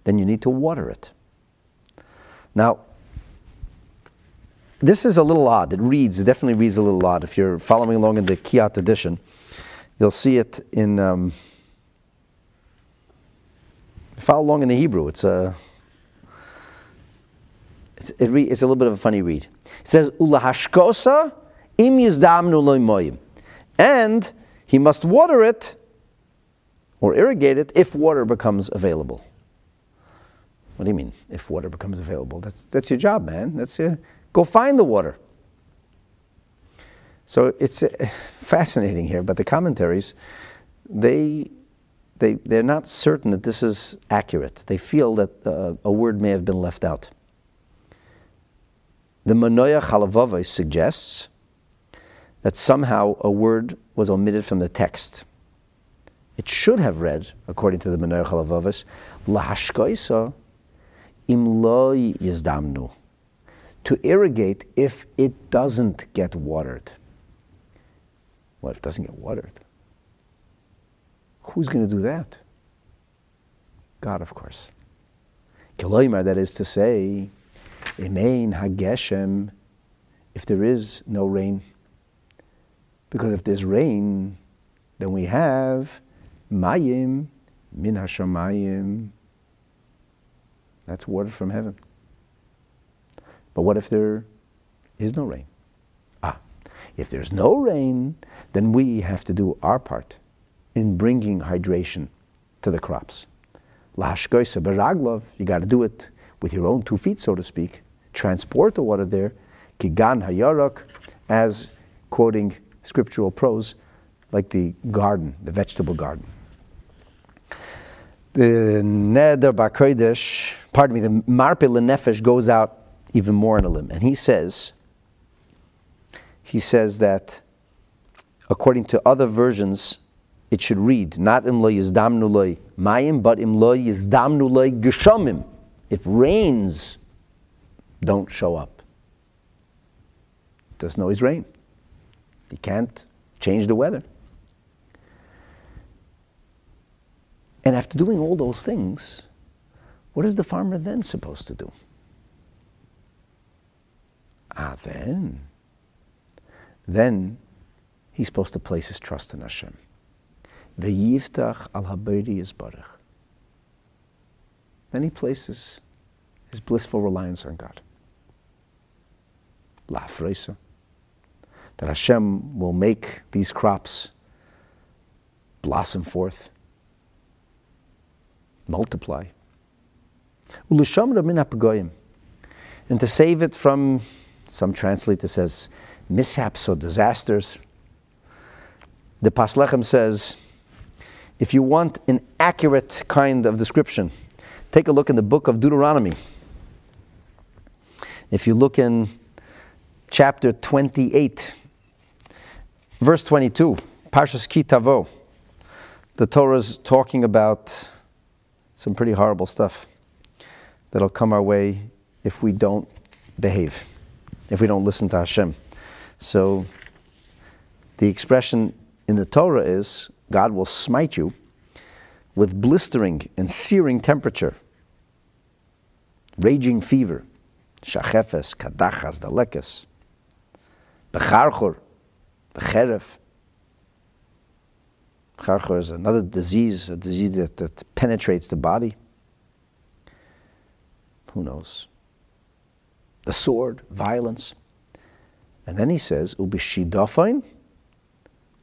then you need to water it. Now, this is a little odd. It reads, it definitely reads a little odd. If you're following along in the Kiat edition, you'll see it in. Um, follow along in the Hebrew. It's a. It's, it re, it's a little bit of a funny read. It says, Ulahashkosa im yizdamnu loimoyim. And he must water it or irrigate it if water becomes available. What do you mean, if water becomes available? That's, that's your job, man. That's your, go find the water. So it's uh, fascinating here, but the commentaries, they, they, they're not certain that this is accurate. They feel that uh, a word may have been left out. The Manoach HaLevavos suggests that somehow a word was omitted from the text. It should have read, according to the Manoach HaLevavos, lahashkoisa im yizdamnu, to irrigate if it doesn't get watered. What if it doesn't get watered? Who's going to do that? God, of course. Keloimar, that is to say, Emein Hageshem, if there is no rain, because if there's rain, then we have mayim min hashamayim. That's water from heaven. But what if there is no rain? Ah, if there's no rain, then we have to do our part in bringing hydration to the crops. Lashkoisa beraglov, you got to do it with your own two feet, so to speak. Transport the water there. Kigan hayarok, as quoting scriptural prose, like the garden, the vegetable garden. The Neder Bakodesh, pardon me, the Marpe Nefesh goes out even more on a limb, and he says, he says that according to other versions, it should read not im lo yizdamnu loy mayim, but im lo yizdamnu loy geshamim. If rains don't show up, doesn't always rain. You can't change the weather. And after doing all those things, what is the farmer then supposed to do? Ah, then, then he's supposed to place his trust in Hashem. Ve'yivtach al habeiri yisbarach. Then he places his blissful reliance on God. La. That Hashem will make these crops blossom forth, multiply. And to save it from, some translate it says, mishaps or disasters. The Pas Lechem says, if you want an accurate kind of description, take a look in the book of Deuteronomy. If you look in chapter 28, verse 22, Parshas Ki Tavo, the Torah is talking about some pretty horrible stuff that'll come our way if we don't behave, if we don't listen to Hashem. So the expression in the Torah is God will smite you with blistering and searing temperature, raging fever, shachefes, kadachas, dalekes, becharchor, becheref. Becharchor is another disease, a disease that, that penetrates the body. Who knows? The sword, violence. And then he says, ubishidofain,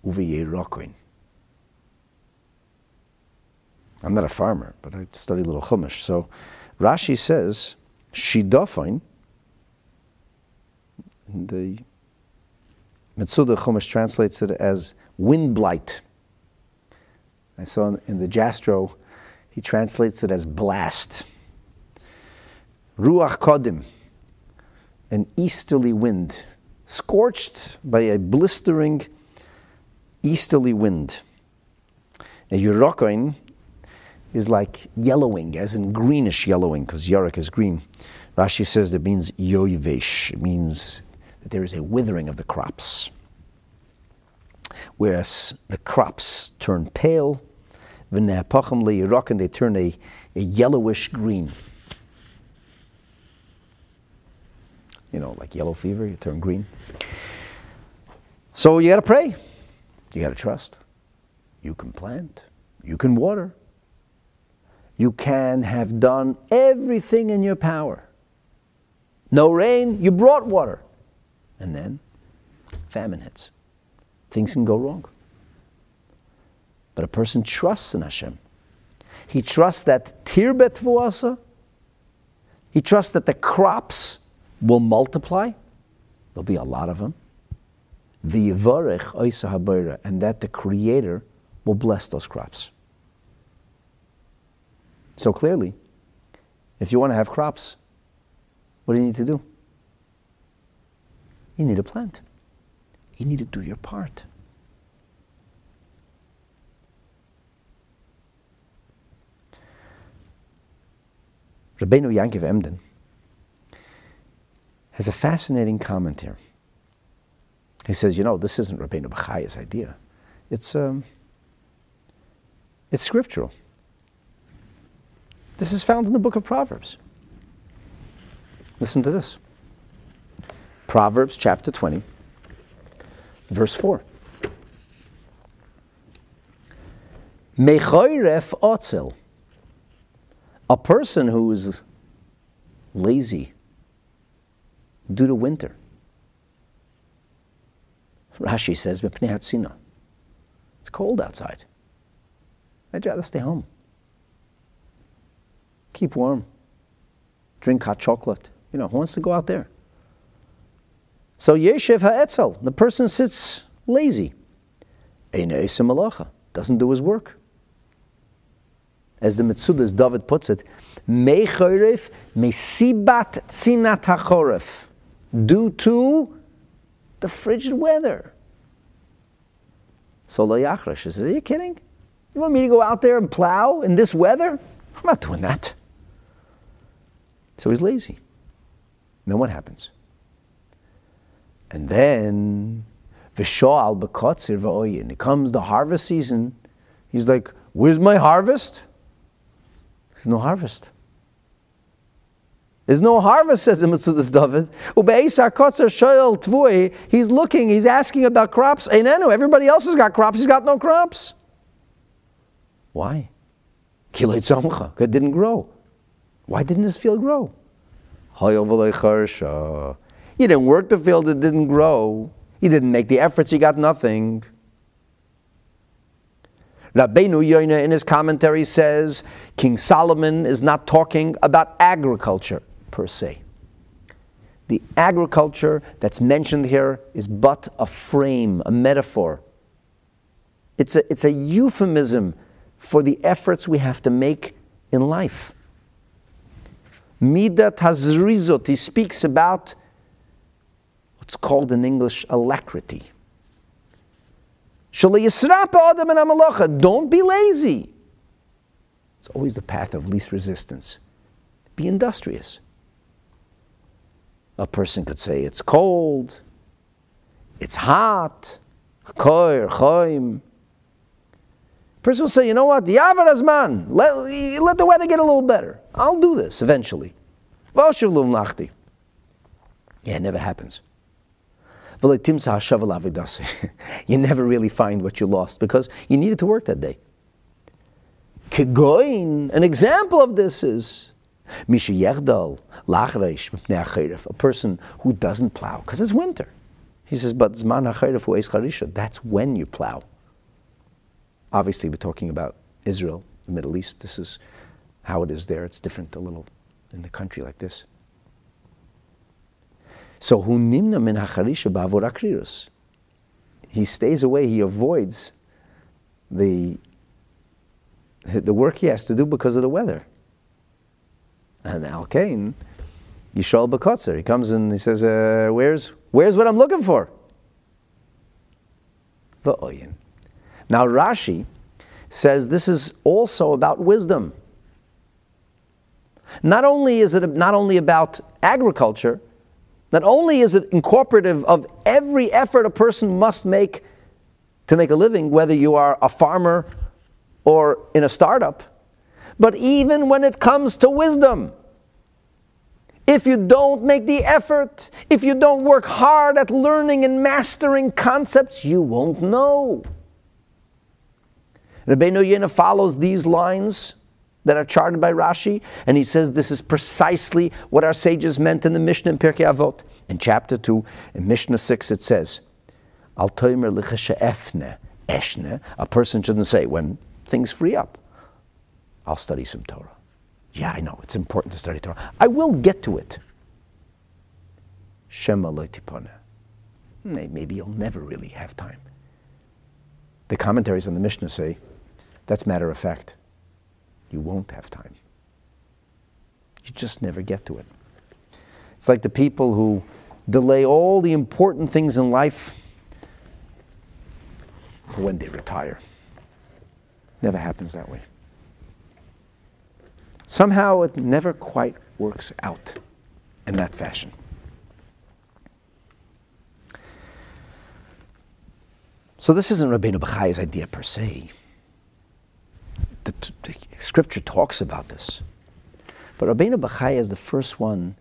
uviyerokoin. I'm not a farmer, but I study a little Chumash. So Rashi says, Shidofain, the Metsuda Chumash translates it as wind blight. I saw in the Jastrow, he translates it as blast. Ruach Kodim, an easterly wind, scorched by a blistering easterly wind. A Yurokoin is like yellowing, as in greenish yellowing, because yarek is green. Rashi says it means yoivesh. It means that there is a withering of the crops. Whereas the crops turn pale, and they turn a, a yellowish green. You know, like yellow fever, you turn green. So you got to pray. You got to trust. You can plant. You can water you can have done everything in your power. No rain, you brought water. And then famine hits. Things can go wrong. But a person trusts in Hashem. He trusts that tirbet vuasa, he trusts that the crops will multiply. There'll be a lot of them. The and that the Creator will bless those crops. So clearly, if you want to have crops, what do you need to do? You need a plant. You need to do your part. Rabbeinu Yankiv Emden has a fascinating comment here. He says, you know, this isn't Rabbeinu Bachaya's idea. It's, um, it's scriptural. This is found in the book of Proverbs. Listen to this Proverbs chapter 20, verse 4. Mechoiref otzel. A person who is lazy due to winter. Rashi says, It's cold outside. I'd rather stay home. keep warm, drink hot chocolate. You know, who wants to go out there? So Yeshev ha'etzel, the person sits lazy. Doesn't do his work. As the Metzudas David puts it, Mechoref mesibat tzinat hachoref, due to the frigid weather. So Yachrash says, Are you kidding? You want me to go out there and plow in this weather? I'm not doing that. So he's lazy. And then what happens? And then Vishoal bekotzir v'oyin. It comes the harvest season. He's like, "Where's my harvest?" There's no harvest. There's no harvest, says the Metzudas David. He's looking, he's asking about crops. Everybody else has got crops, he's got no crops. Why? It didn't grow. Why didn't this field grow? You didn't work the field, it didn't grow. He didn't make the efforts, he got nothing. Rabbeinu Yoina in his commentary says King Solomon is not talking about agriculture per se. The agriculture that's mentioned here is but a frame, a metaphor. It's a, it's a euphemism for the efforts we have to make in life. Mida Tazrizot, he speaks about what's called in English alacrity. Don't be lazy. It's always the path of least resistance. Be industrious. A person could say it's cold, it's hot, choim. Person will say, you know what, Yavar Azman, let, let the weather get a little better. I'll do this eventually. Yeah, it never happens. you never really find what you lost because you needed to work that day. An example of this is a person who doesn't plow because it's winter. He says, but zman hachayrif that's when you plow. Obviously, we're talking about Israel, the Middle East. This is how it is there. It's different a little in the country like this. So hu nimna min hacharisha He stays away. He avoids the the work he has to do because of the weather. And Al Kain, Yishol Bakotzer, he comes and he says, uh, "Where's where's what I'm looking for?" V'oyin. Now Rashi says this is also about wisdom. Not only is it not only about agriculture, not only is it incorporative of every effort a person must make to make a living, whether you are a farmer or in a startup, but even when it comes to wisdom. If you don't make the effort, if you don't work hard at learning and mastering concepts, you won't know. Rabbeinu Yoina follows these lines that are charted by Rashi, and he says this is precisely what our sages meant in the Mishnah in Pirkei Avot. In chapter 2, in Mishnah 6, it says, Al toimer eshne, a person shouldn't say, when things free up, I'll study some Torah. Yeah, I know, it's important to study Torah. I will get to it. Shema loitipone. Hmm, maybe you'll never really have time. The commentaries on the Mishnah say, that's matter of fact. You won't have time. You just never get to it. It's like the people who delay all the important things in life for when they retire. Never happens that way. Somehow it never quite works out in that fashion. So this isn't Rabbeinu Bachai's idea per se the, the, scripture talks about this. But Rabbeinu Bachai is the first one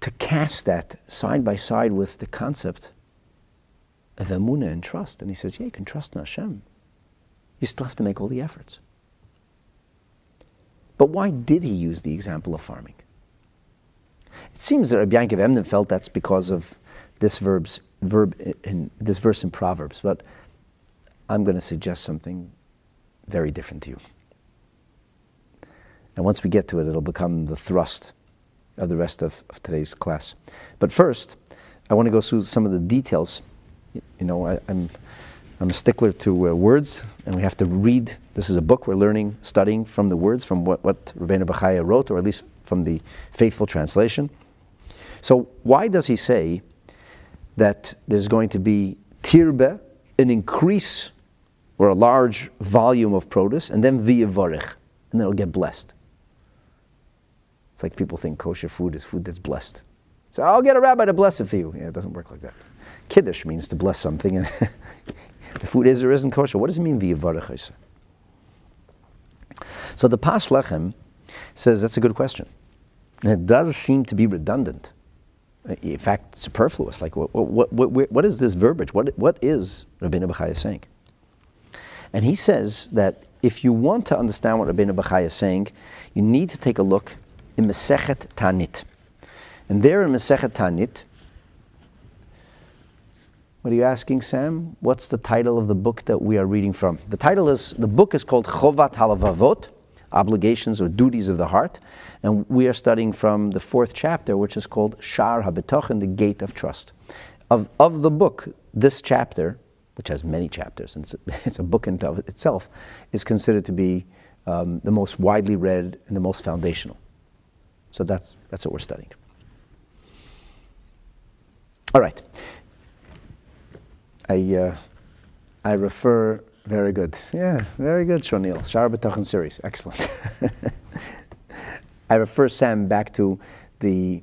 to cast that side by side with the concept of emunah and trust. And he says, yeah, you can trust in Hashem. You still have to make all the efforts. But why did he use the example of farming? It seems that Rabbi Yankov Emden felt that's because of this verb's, verb in this verse in Proverbs. But I'm going to suggest something very different to you. And once we get to it, it'll become the thrust of the rest of, of today's class. But first, I want to go through some of the details. You know, I, am I'm a stickler to uh, words, and we have to read. This is a book we're learning, studying from the words, from what, what Rabbeinu Bechaya wrote, or at least from the faithful translation. So, why does he say that there's going to be tirbe, an increase or a large volume of produce, and then viyavarich, and then it'll get blessed? It's like people think kosher food is food that's blessed. So I'll get a rabbi to bless it for you. Yeah, it doesn't work like that. Kiddush means to bless something, and the food is or isn't kosher. What does it mean v'yivarech So the Pas Lechem says that's a good question. And it does seem to be redundant. In fact, superfluous. Like, what, what, what, what is this verbiage? What, what is Rabbeinu Bechaya saying? And he says that if you want to understand what Rabbeinu Bechaya is saying, you need to take a look in Mesechet Tanit. And there in Mesechet Tanit, what are you asking, Sam? What's the title of the book that we are reading from? The title is, the book is called Chovat Halavavot, Obligations or Duties of the Heart. And we are studying from the fourth chapter, which is called Sha'ar HaBitachon, the Gate of Trust. Of, of the book, this chapter, which has many chapters, and it's a, it's a book in itself, is considered to be um, the most widely read and the most foundational. So that's, that's what we're studying. All right. I, uh, I refer, very good. Yeah, very good, Shonil. Shar B'Tachan series, excellent. I refer Sam back to the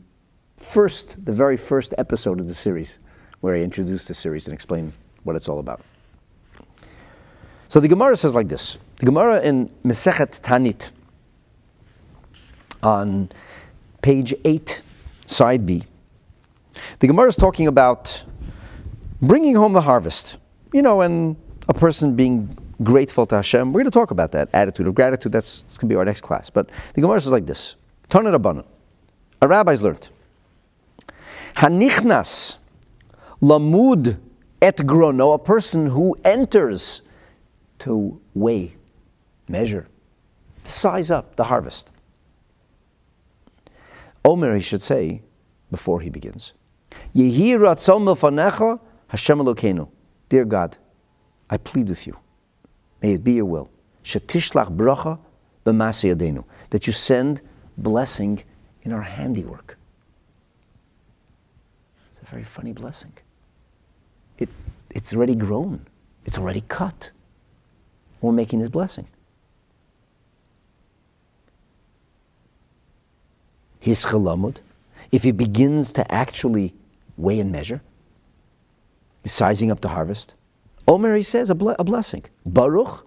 first, the very first episode of the series, where I introduced the series and explained what it's all about. So the Gemara says like this. The Gemara in Mesechet Tanit, on page 8, side B, the Gemara is talking about bringing home the harvest, you know, and a person being grateful to Hashem. We're going to talk about that attitude of gratitude. That's, that's going to be our next class. But the Gemara says like this: Tana Rabbanon. Our rabbis learned. Hanichnas lamud et grono, a person who enters to weigh, measure, size up the harvest. Omer, he should say, before he begins. Yehi Hashem Elokeinu, dear God, I plead with you, may it be your will, shetishlach bracha b'masei that you send blessing in our handiwork. It's a very funny blessing. It, it's already grown. It's already cut. We're making this blessing. His chalamud, if he begins to actually weigh and measure, sizing up the harvest. Omer, he says, a, ble- a blessing. Baruch,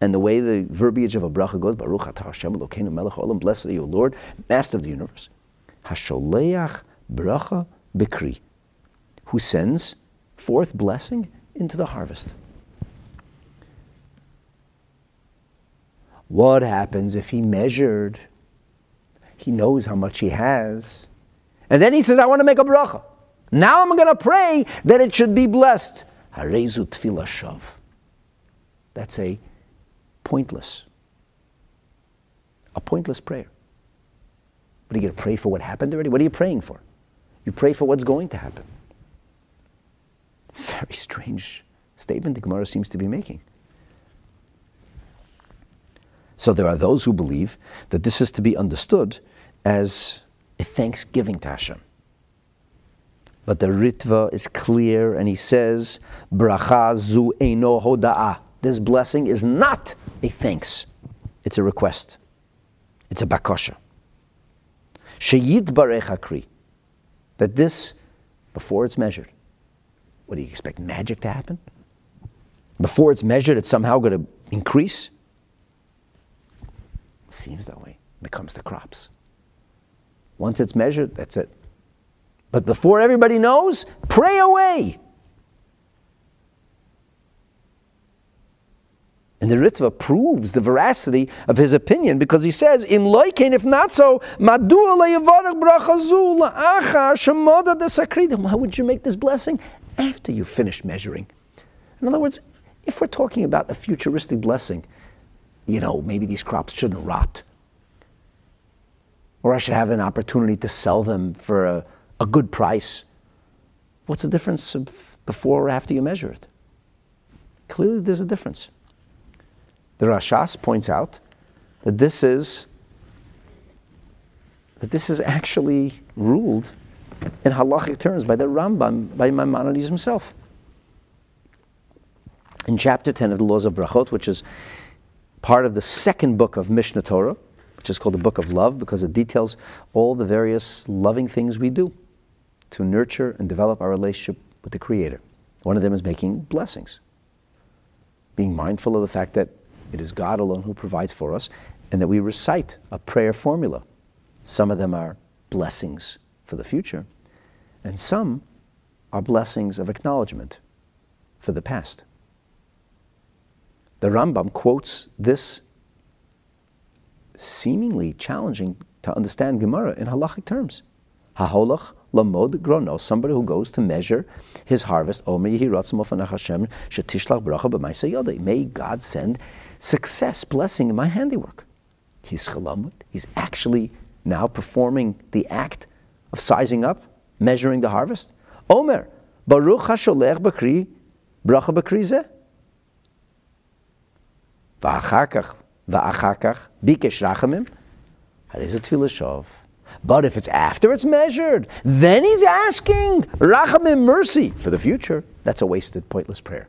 and the way the verbiage of a bracha goes, Baruch atah Hashem Elokeinu melech olam, blessed are you, Lord, master of the universe. Hasholeach bracha bikri, who sends forth blessing into the harvest. What happens if he measured? He knows how much he has. And then he says, I want to make a bracha. Now I'm going to pray that it should be blessed. That's a pointless, a pointless prayer. What are you going to pray for what happened already? What are you praying for? You pray for what's going to happen. Very strange statement the Gemara seems to be making. So there are those who believe that this is to be understood as a thanksgiving to Hashem. But the Ritva is clear and he says, Bracha zu eino hoda'ah. This blessing is not a thanks, it's a request. It's a bakosha. Sheyid barech That this, before it's measured, what do you expect, magic to happen? Before it's measured, it's somehow going to increase? Seems that way when it comes to crops. Once it's measured, that's it. But before everybody knows, pray away. And the Ritva proves the veracity of his opinion because he says, "Im loiken, if not so, madu How would you make this blessing after you finish measuring? In other words, if we're talking about a futuristic blessing, you know, maybe these crops shouldn't rot. or I should have an opportunity to sell them for a, a good price. What's the difference before or after you measure it? Clearly, there's a difference. The Rashash points out that this is that this is actually ruled in halachic terms by the Rambam, by Maimonides himself. In chapter 10 of the Laws of Brachot, which is part of the second book of Mishneh Torah, which is called the Book of Love because it details all the various loving things we do to nurture and develop our relationship with the Creator. One of them is making blessings, being mindful of the fact that it is God alone who provides for us, and that we recite a prayer formula. Some of them are blessings for the future, and some are blessings of acknowledgement for the past. The Rambam quotes this seemingly challenging to understand Gemara in halachic terms. Haholach lamod grono, somebody who goes to measure his harvest. May God send success, blessing in my handiwork. He's chalamut. He's actually now performing the act of sizing up, measuring the harvest. Omer, baruch hasholech bakri, bracha bakri zeh. ואחר כך, ואחר כך, ביקש רחמים, הרי זו תפילה שוב. But if it's after it's measured, then he's asking rachamim mercy for the future. That's a wasted, pointless prayer.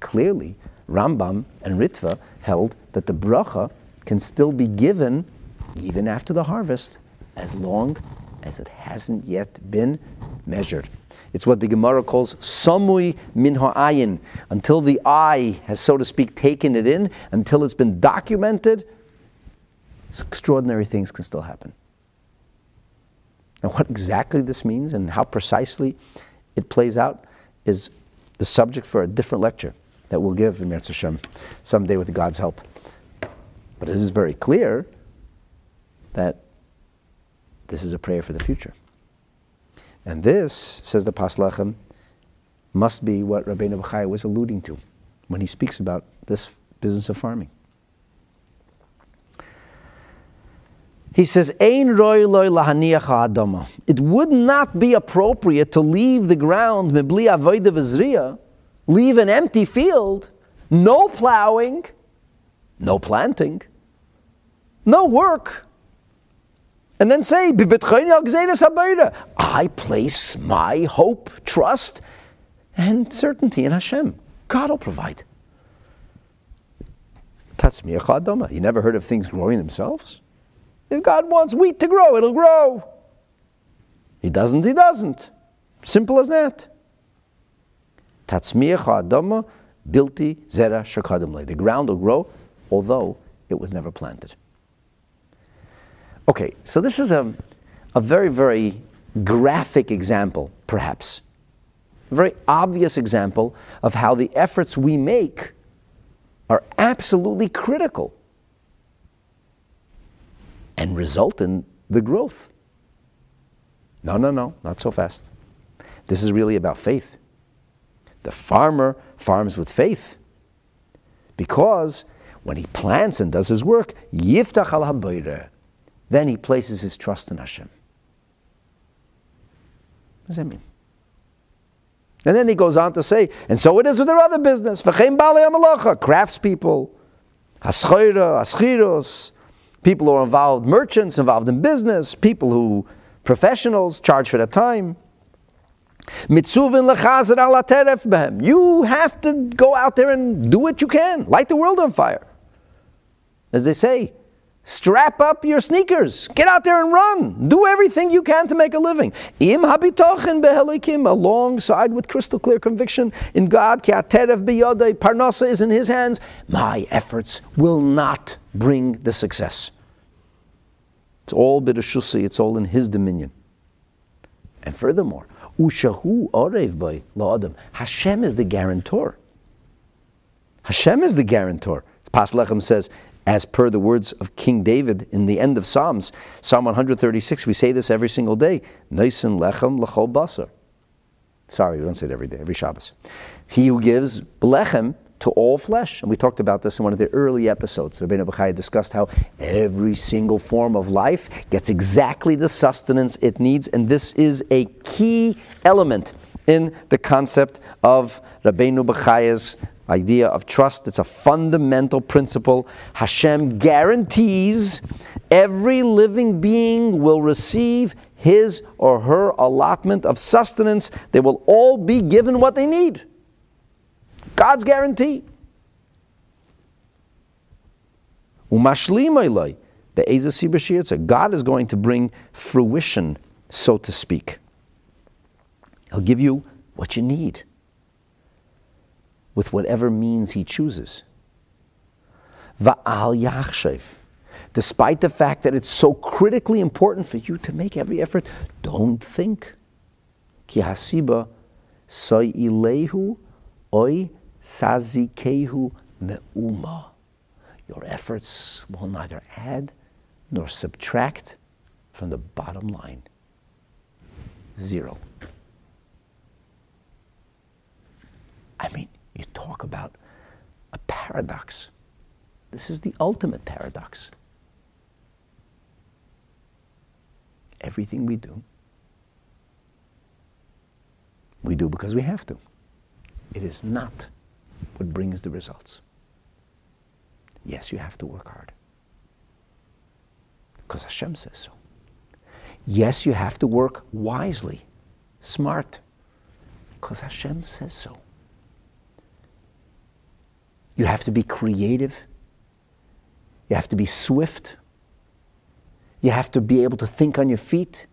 Clearly, Rambam and Ritva held that the bracha can still be given even after the harvest, as long as it hasn't yet been measured. It's what the Gemara calls samui min ha'ayin, until the eye has, so to speak, taken it in, until it's been documented. Extraordinary things can still happen. Now, what exactly this means and how precisely it plays out is the subject for a different lecture that we'll give in Meretz someday with God's help. But it is very clear that this is a prayer for the future. And this, says the Pas Lechem, must be what Rabbeinu Bachai was alluding to when he speaks about this business of farming. He says, It would not be appropriate to leave the ground leave an empty field, no plowing, no planting, no work, and then say, I place my hope, trust, and certainty in Hashem. God will provide. You never heard of things growing themselves? If God wants wheat to grow, it'll grow. He doesn't, he doesn't. Simple as that. Tatzmiach ha'adama bilti zera shakadam The ground will grow, although it was never planted. Okay, so this is a, a very, very graphic example, perhaps. A very obvious example of how the efforts we make are absolutely critical and result in the growth. No, no, no, not so fast. This is really about faith. The farmer farms with faith because when he plants and does his work, yiftach al then he places his trust in Hashem. What does that mean? And then he goes on to say, and so it is with their other business. Craftspeople, haschira, haschiros, people who are involved, merchants involved in business, people who, professionals, charge for their time. You have to go out there and do what you can, light the world on fire. As they say, strap up your sneakers, get out there and run, do everything you can to make a living. Im habitochen behelikim, alongside with crystal clear conviction in God, ki aterev biyodei, parnasa is in His hands. My efforts will not bring the success. It's all bidashusi, it's all in his dominion. And furthermore, ushahu orev by la'adam. Hashem is the guarantor. Hashem is the guarantor. Pas Lechem says, as per the words of King David in the end of Psalms, Psalm 136, we say this every single day. Nisan lechem lechol basar. Sorry, we don't say it every day, every Shabbos. He who gives lechem to all flesh. And we talked about this in one of the early episodes. Rabbeinu Bechaya discussed how every single form of life gets exactly the sustenance it needs, and this is a key element in the concept of Rabbeinu Bechaya's idea of trust. It's a fundamental principle. Hashem guarantees every living being will receive his or her allotment of sustenance. They will all be given what they need. God's guarantee. God is going to bring fruition, so to speak. He'll give you what you need with whatever means He chooses. Va'al yachshev. Despite the fact that it's so critically important for you to make every effort, don't think. Ki hasiba soy ilehu oi sazikehu me'uma. Your efforts will neither add nor subtract from the bottom line. Zero. I mean, you talk about a paradox. This is the ultimate paradox. Everything we do, we do because we have to. It is not what brings the results. Yes, you have to work hard. Because Hashem says so. Yes, you have to work wisely, smart, because Hashem says so. You have to be creative. You have to be swift. You have to be able to think on your feet,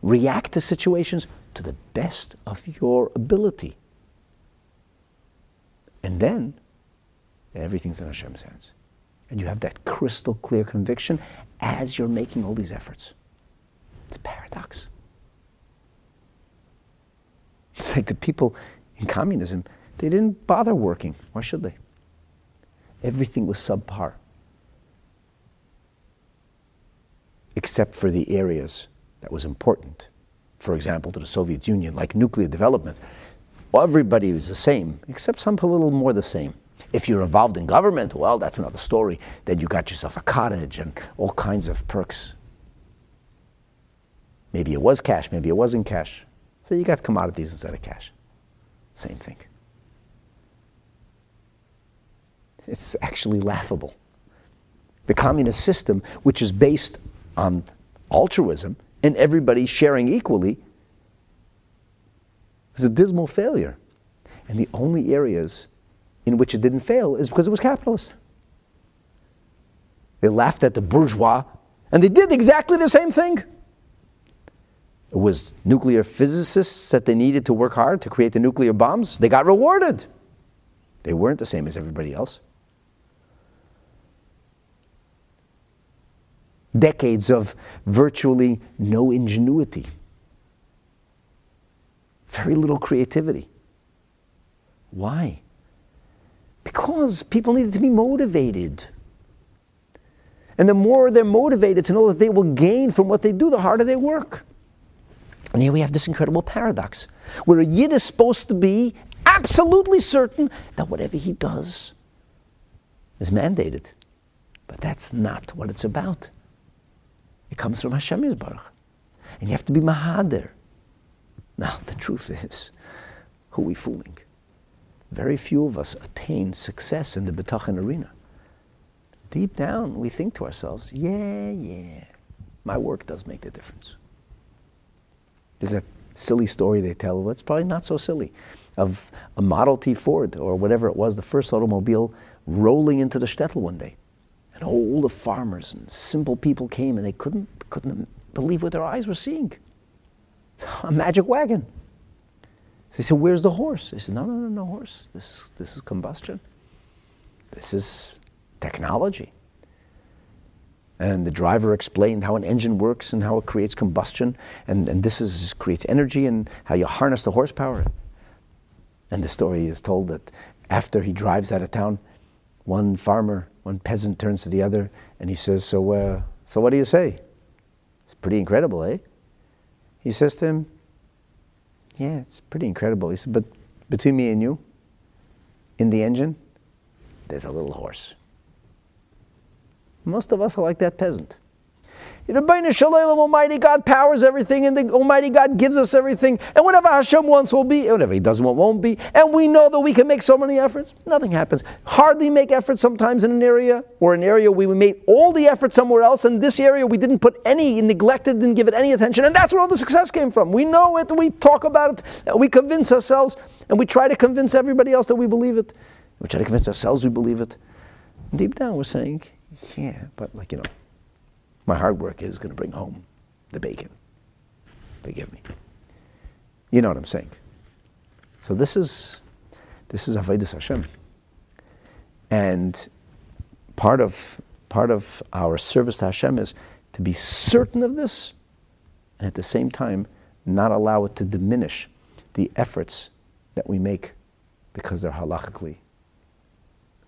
react to situations to the best of your ability. And then everything's in Hashem's hands. And you have that crystal clear conviction as you're making all these efforts. It's a paradox. It's like the people in communism, they didn't bother working. Why should they? Everything was subpar. Except for the areas that was important. For example, to the Soviet Union, like nuclear development everybody was the same, except some a little more the same. If you're involved in government, well, that's another story. Then you got yourself a cottage and all kinds of perks. Maybe it was cash, maybe it wasn't cash. So you got commodities instead of cash. Same thing. It's actually laughable. The communist system, which is based on altruism and everybody sharing equally, was a dismal failure. And the only areas in which it didn't fail is because it was capitalist. They laughed at the bourgeois, and they did exactly the same thing. It was nuclear physicists that they needed to work hard to create the nuclear bombs. They got rewarded. They weren't the same as everybody else. Decades of virtually no ingenuity very little creativity. Why? Because people needed to be motivated. And the more they're motivated to know that they will gain from what they do, the harder they work. And here we have this incredible paradox where a Yid is supposed to be absolutely certain that whatever he does is mandated. But that's not what it's about. It comes from Hashem Yisbarach. And you have to be Mahadir. Now, the truth is, who are we fooling? Very few of us attain success in the Bitachon arena. Deep down, we think to ourselves, yeah, yeah, my work does make the difference. There's that silly story they tell, well, it's probably not so silly, of a Model T Ford or whatever it was, the first automobile rolling into the shtetl one day. And all the farmers and simple people came and they couldn't, couldn't believe what their eyes were seeing a magic wagon. So they said, Where's the horse? They said, No, no, no, no horse. This is, this is combustion. This is technology. And the driver explained how an engine works and how it creates combustion, and, and this is, creates energy and how you harness the horsepower. And the story is told that after he drives out of town, one farmer, one peasant turns to the other and he says, So, uh, so what do you say? It's pretty incredible, eh? He says to him, Yeah, it's pretty incredible. He said, But between me and you, in the engine, there's a little horse. Most of us are like that peasant. The Shalom, Almighty God powers everything, and the Almighty God gives us everything. And whatever Hashem wants will be, and whatever He doesn't want won't be. And we know that we can make so many efforts. Nothing happens. Hardly make efforts sometimes in an area, or an area where we made all the effort somewhere else, and this area we didn't put any, neglected, didn't give it any attention. And that's where all the success came from. We know it, we talk about it, we convince ourselves, and we try to convince everybody else that we believe it. We try to convince ourselves we believe it. Deep down, we're saying, yeah, but like, you know, my hard work is going to bring home the bacon they give me. You know what I'm saying? So this is this is avodas Hashem, and part of part of our service to Hashem is to be certain of this, and at the same time not allow it to diminish the efforts that we make because they're halachically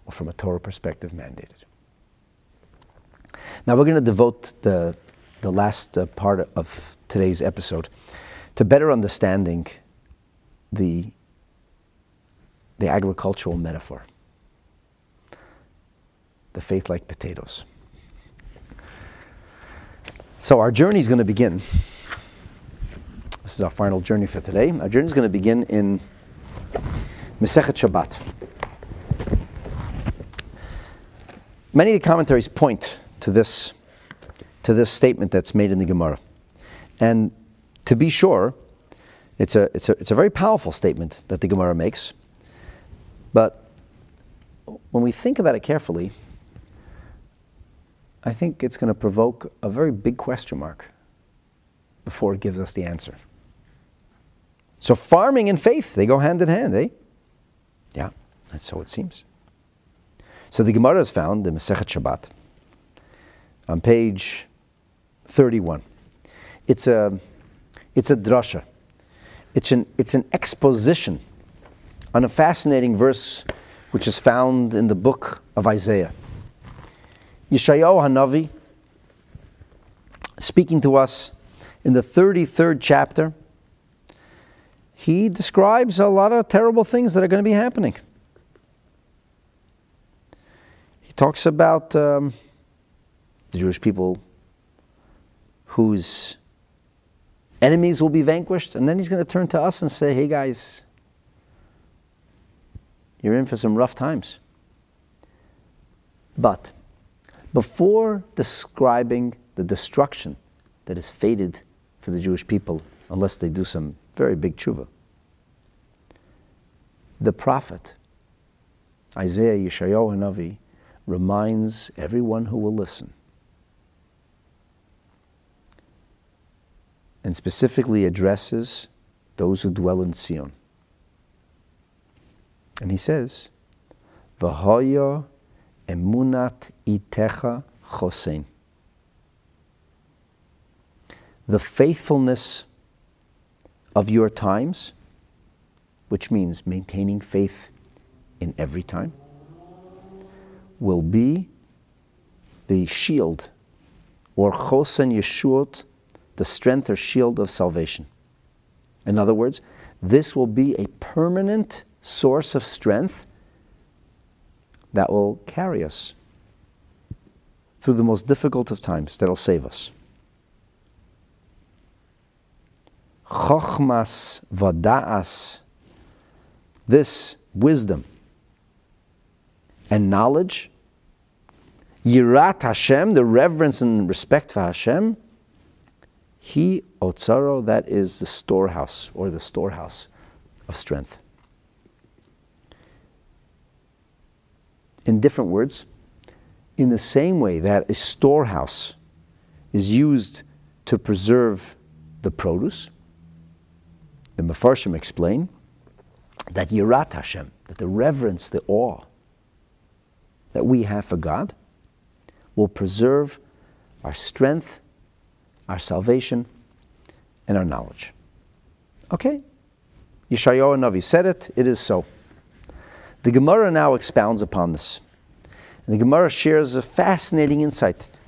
or from a Torah perspective mandated. Now we're going to devote the, the last uh, part of today's episode to better understanding the, the agricultural metaphor, the faith like potatoes. So our journey is going to begin. This is our final journey for today. Our journey is going to begin in Masechet Shabbat. Many of the commentaries point to this, to this statement that's made in the Gemara. And to be sure, it's a, it's, a, it's a very powerful statement that the Gemara makes. But when we think about it carefully, I think it's going to provoke a very big question mark before it gives us the answer. So farming and faith, they go hand in hand, eh? Yeah, that's so it seems. So the Gemara has found in Masechet Shabbat on page 31. It's a, it's a drasha. It's an, it's an exposition on a fascinating verse which is found in the book of Isaiah. Yeshayahu Hanavi, speaking to us in the 33rd chapter, he describes a lot of terrible things that are going to be happening. He talks about um, the Jewish people whose enemies will be vanquished, and then he's going to turn to us and say, hey guys, you're in for some rough times. But before describing the destruction that is fated for the Jewish people, unless they do some very big tshuva, the prophet, Isaiah Yeshayahu Hanavi, reminds everyone who will listen and specifically addresses those who dwell in Zion. And he says, V'hoyo emunat itecha chosein. The faithfulness of your times, which means maintaining faith in every time, will be the shield or chosen yeshut the strength or shield of salvation. In other words, this will be a permanent source of strength that will carry us through the most difficult of times, that'll save us. Chochmas vada'as, this wisdom and knowledge, Yirat Hashem, the reverence and respect for Hashem, he otsaro, that is the storehouse or the storehouse of strength. In different words, in the same way that a storehouse is used to preserve the produce, the Mefarshim explain that Yirat Hashem, that the reverence, the awe that we have for God, will preserve our strength our salvation, and our knowledge. Okay? Yeshayahu Navi said it, it is so. The Gemara now expounds upon this. And the Gemara shares a fascinating insight.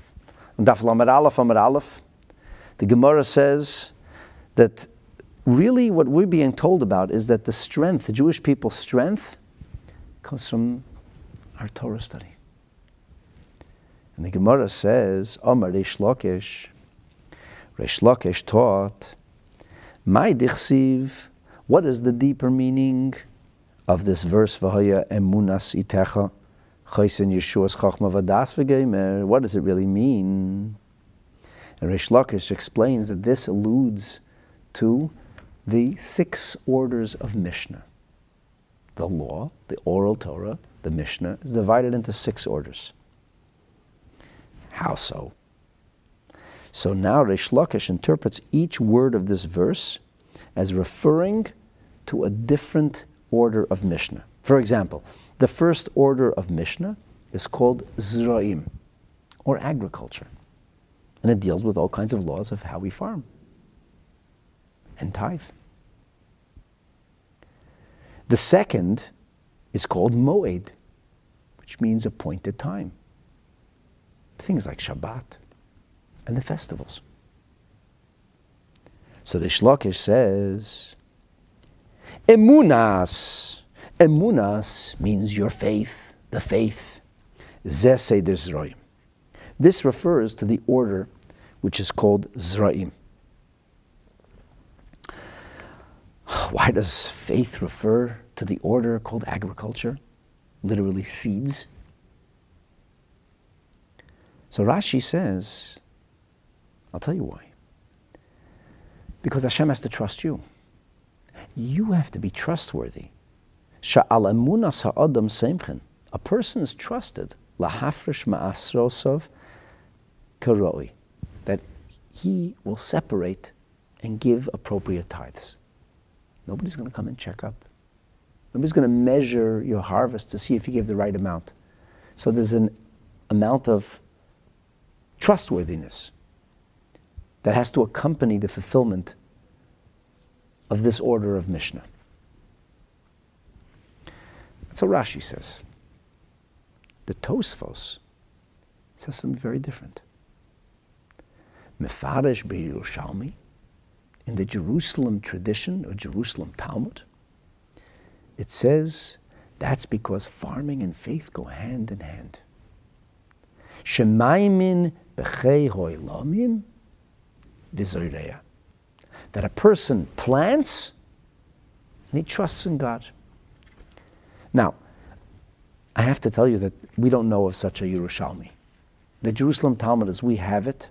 Daf Lamed Aleph Amid Aleph, the Gemara says that really what we're being told about is that the strength, the Jewish people's strength, comes from our Torah study. And the Gemara says, Omar Reish Lakish, Reish Lakish taught, My dichsiv, what is the deeper meaning of this verse, V'haya emunas itecha, chaysin Yeshua's chachma vadas v'geimer, what does it really mean? And Reish Lakish explains that this alludes to the six orders of Mishnah. The law, the oral Torah, the Mishnah, is divided into six orders. How so? So now Reish Lakish interprets each word of this verse as referring to a different order of Mishnah. For example, the first order of Mishnah is called Zraim, or agriculture. And it deals with all kinds of laws of how we farm and tithe. The second is called Moed, which means appointed time things like Shabbat and the festivals. So the Shlakish says, Emunas. Emunas means your faith, the faith. Zeh This refers to the order which is called Zraim. Why does faith refer to the order called agriculture? Literally seeds. So Rashi says, I'll tell you why. Because Hashem has to trust you. You have to be trustworthy. A person is trusted karoi, that he will separate and give appropriate tithes. Nobody's going to come and check up. Nobody's going to measure your harvest to see if you give the right amount. So there's an amount of trustworthiness that has to accompany the fulfillment of this order of Mishnah. That's what Rashi says. The Tosfos says something very different. Mefarish Yerushalmi, in the Jerusalem tradition or Jerusalem Talmud, it says that's because farming and faith go hand in hand. Shemaimin that a person plants and he trusts in God. Now, I have to tell you that we don't know of such a Yerushalmi. The Jerusalem Talmud, as we have it,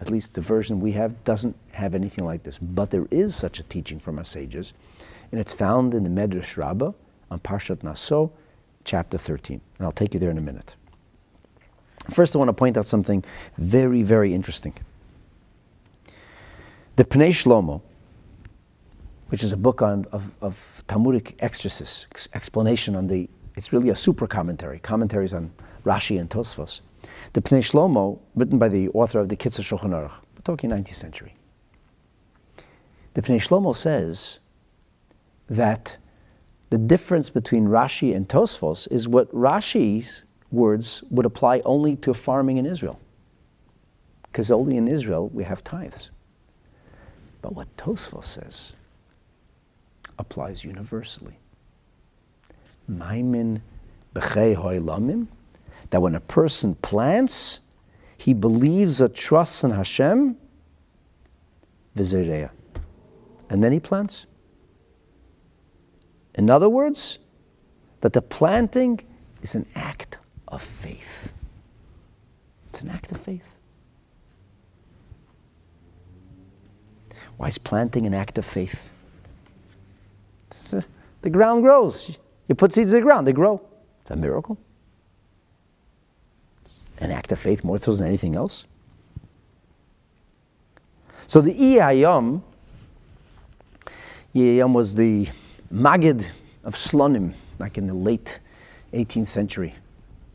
at least the version we have, doesn't have anything like this. But there is such a teaching from our sages, and it's found in the Medrash Rabbah on Parshat Naso, chapter 13. And I'll take you there in a minute. First, I want to point out something very, very interesting. The Pnei Shlomo, which is a book on, of, of Talmudic exegesis, explanation on the, it's really a super commentary, commentaries on Rashi and Tosfos. The Pnei Shlomo, written by the author of the Kitzur Shulchan Aruch, we're talking 19th century. The Pnei Shlomo says that the difference between Rashi and Tosfos is what Rashi's words would apply only to farming in Israel. Because only in Israel we have tithes. But what Tosfos says applies universally. Maimin that when a person plants, he believes or trusts in Hashem, vizireya. And then he plants. In other words, that the planting is an act of faith. It's an act of faith. Why is planting an act of faith? Uh, the ground grows. You put seeds in the ground, they grow. It's a miracle. It's an act of faith more so than anything else. So the Iyayam, Iyayam was the Magid of Slonim, like in the late 18th century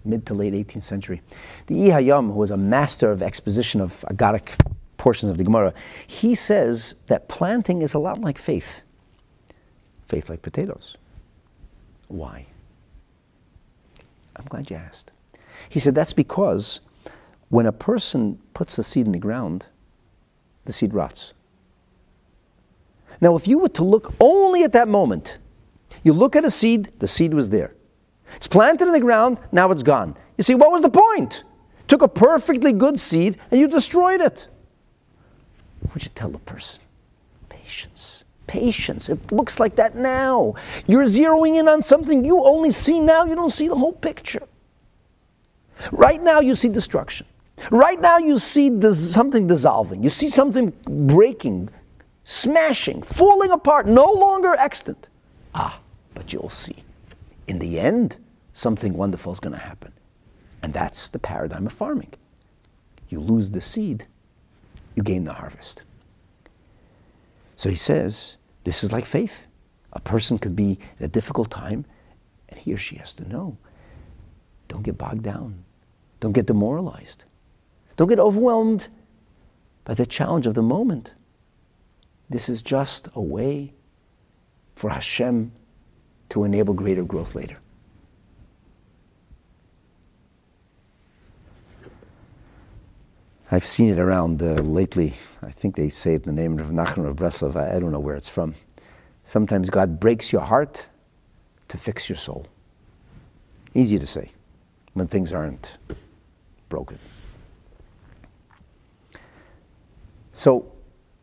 mid to late 18th century. The Ihayam, who was a master of exposition of Aggadic portions of the Gemara, he says that planting is a lot like faith. Faith like potatoes. Why? I'm glad you asked. He said that's because when a person puts the seed in the ground, the seed rots. Now, if you were to look only at that moment, you look at a seed, the seed was there. It's planted in the ground, now it's gone. You see, what was the point? Took a perfectly good seed and you destroyed it. Would you tell the person? Patience. Patience. It looks like that now. You're zeroing in on something you only see now, you don't see the whole picture. Right now, you see destruction. Right now, you see dis- something dissolving. You see something breaking, smashing, falling apart, no longer extant. Ah, but you'll see. In the end, something wonderful is going to happen. And that's the paradigm of farming. You lose the seed, you gain the harvest. So he says, this is like faith. A person could be in a difficult time, and he or she has to know don't get bogged down, don't get demoralized, don't get overwhelmed by the challenge of the moment. This is just a way for Hashem to enable greater growth later. I've seen it around uh, lately. I think they say it in the name of Nachman of Breslov. I, I don't know where it's from. Sometimes God breaks your heart to fix your soul. Easy to say when things aren't broken. So,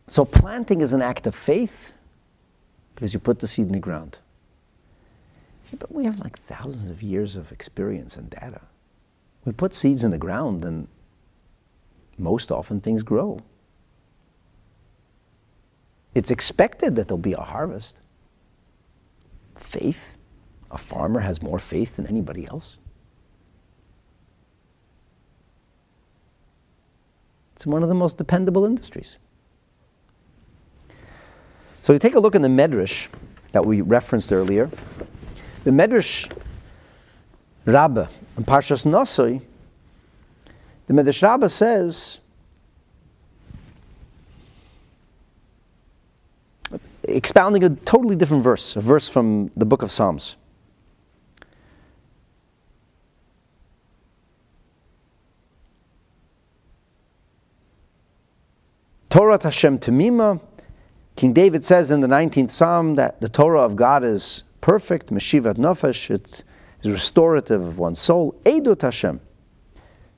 so planting is an act of faith because you put the seed in the ground. Yeah, but we have like thousands of years of experience and data. We put seeds in the ground and most often things grow. It's expected that there'll be a harvest. Faith, a farmer has more faith than anybody else. It's one of the most dependable industries. So you take a look in the Medrash that we referenced earlier. The Medrash Rabbah in Parshas Nosoi the Medrash Rabbah says, expounding a totally different verse, a verse from the book of Psalms. Torah Hashem Tamima. King David says in the 19th Psalm that the Torah of God is perfect, Meshivat Nefesh, it is restorative of one's soul. Edut Hashem.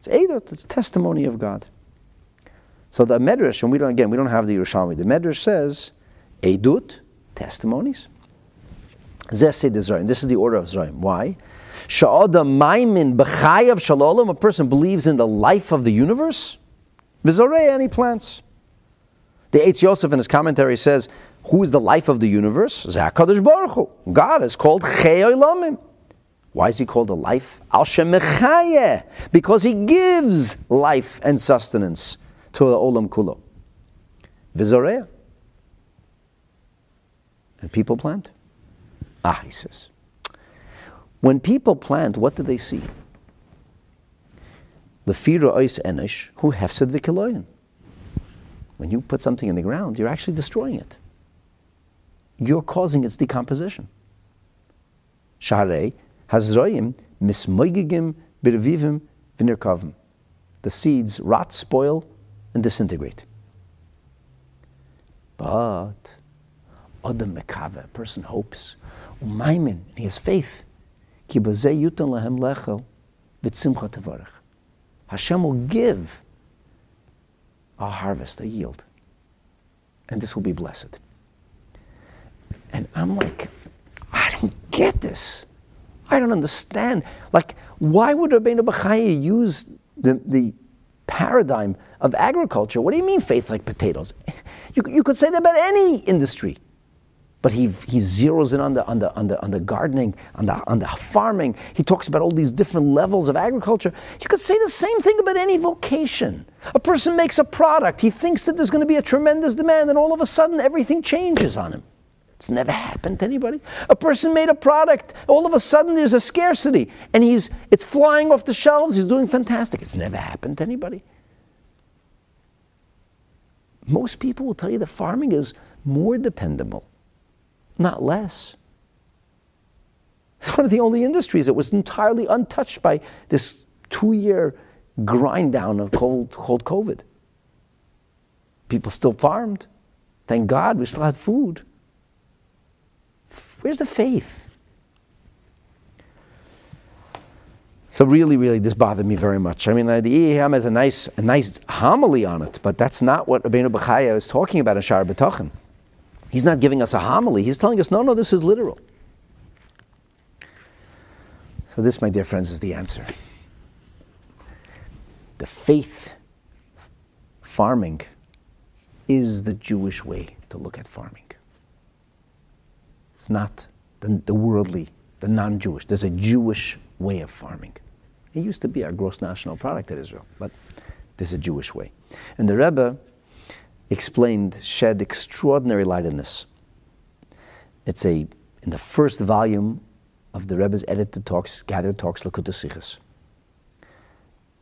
It's Eidot, it's testimony of God. So the Medrash, and we don't again we don't have the Yerushalmi. The Medrash says, Eidut, testimonies. This is the order of Zraim. Why? Sha'oda maimin b'chayav shalom. A person believes in the life of the universe. V'zorei any plants. The Eitz Yosef in his commentary says, "Who is the life of the universe? Zakadosh Baruch Hu. God is called Cheyolamim. Why is he called a life? Al because he gives life and sustenance to the olam kulo. Vizorea. And people plant. Ah, he says. When people plant, what do they see? Lefira ois enish who hefsed v'kiloyin. When you put something in the ground, you're actually destroying it. You're causing its decomposition. Sharei Hazroyim mismoigigim birvivim. The seeds rot, spoil, and disintegrate. But Adam Mekave, a person hopes, Umaimin, and he has faith. Hashem will give a harvest, a yield, and this will be blessed. And I'm like, I don't get this. I don't understand. Like, why would Rabbeinu Bechaya use the, the paradigm of agriculture? What do you mean faith like potatoes? You, you could say that about any industry. But he, he zeroes in on the, on, the, on, the, on the gardening, on the, on the farming. He talks about all these different levels of agriculture. You could say the same thing about any vocation. A person makes a product, he thinks that there's going to be a tremendous demand, and all of a sudden everything changes on him. It's never happened to anybody. A person made a product, all of a sudden there's a scarcity, and he's it's flying off the shelves, he's doing fantastic. It's never happened to anybody. Most people will tell you that farming is more dependable, not less. It's one of the only industries that was entirely untouched by this two year grind down of cold, cold COVID. People still farmed. Thank God we still had food. Where's the faith? So really, really, this bothered me very much. I mean, uh, the Iyam has a nice, a nice homily on it, but that's not what Rabbeinu Bechaya is talking about in Shar B'Tachin. He's not giving us a homily. He's telling us, no, no, this is literal. So this, my dear friends, is the answer. The faith farming is the Jewish way to look at farming. It's not the, the worldly, the non-Jewish. There's a Jewish way of farming. It used to be our gross national product in Israel, but there's a Jewish way. And the Rebbe explained, shed extraordinary light on this. It's a, in the first volume of the Rebbe's edited talks, gathered talks, Likkutei Sichos.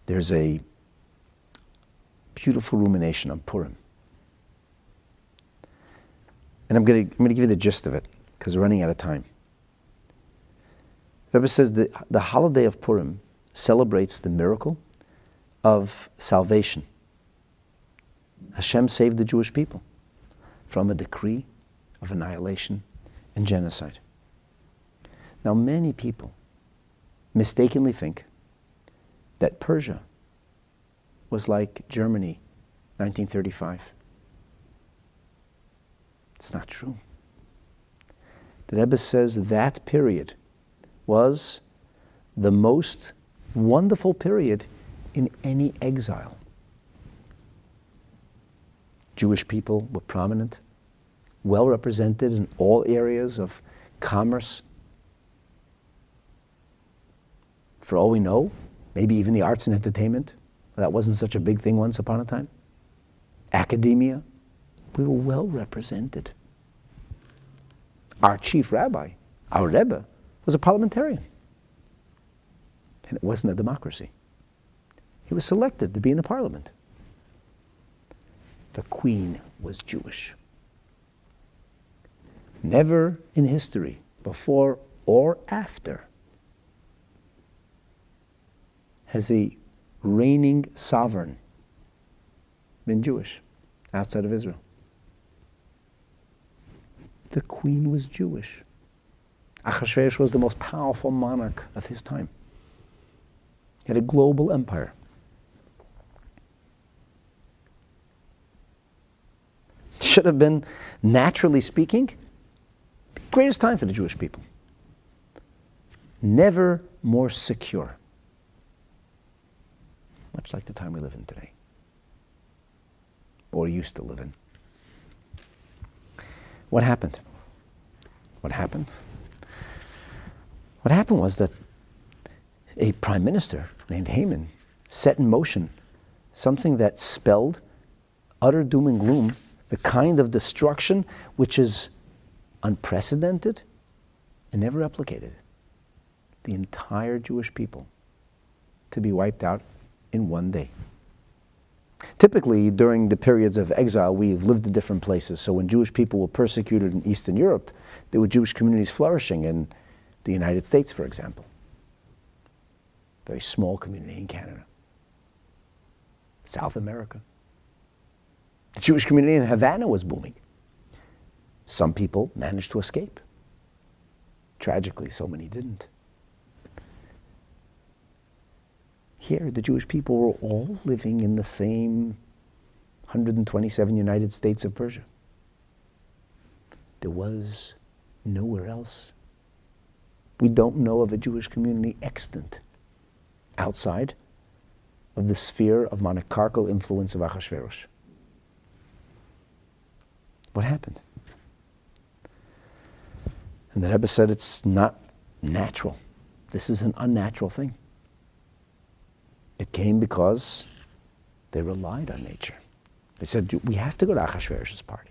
There's a beautiful rumination on Purim. And I'm going to I'm going to give you the gist of it because we're running out of time. The Rebbe says that the holiday of Purim celebrates the miracle of salvation. Hashem saved the Jewish people from a decree of annihilation and genocide. Now, many people mistakenly think that Persia was like Germany, 1935. It's not true. The Rebbe says that period was the most wonderful period in any exile. Jewish people were prominent, well represented in all areas of commerce. For all we know, maybe even the arts and entertainment. That wasn't such a big thing once upon a time. Academia, we were well represented. Our chief rabbi, our Rebbe, was a parliamentarian. And it wasn't a democracy. He was selected to be in the parliament. The queen was Jewish. Never in history, before or after, has a reigning sovereign been Jewish outside of Israel. The queen was Jewish. Achashverosh was the most powerful monarch of his time. He had a global empire. Should have been, naturally speaking, the greatest time for the Jewish people. Never more secure. Much like the time we live in today, or used to live in. What happened? What happened? What happened was that a prime minister named Haman set in motion something that spelled utter doom and gloom, the kind of destruction which is unprecedented and never replicated. The entire Jewish people to be wiped out in one day. Typically, during the periods of exile, we've lived in different places. So when Jewish people were persecuted in Eastern Europe, there were Jewish communities flourishing in the United States, for example. Very small community in Canada. South America. The Jewish community in Havana was booming. Some people managed to escape. Tragically, so many didn't. Here, the Jewish people were all living in the same 127 United States of Persia. There was nowhere else. We don't know of a Jewish community extant outside of the sphere of monarchical influence of Achashverosh. What happened? And the Rebbe said it's not natural. This is an unnatural thing. It came because they relied on nature. They said, we have to go to Achashverosh's party.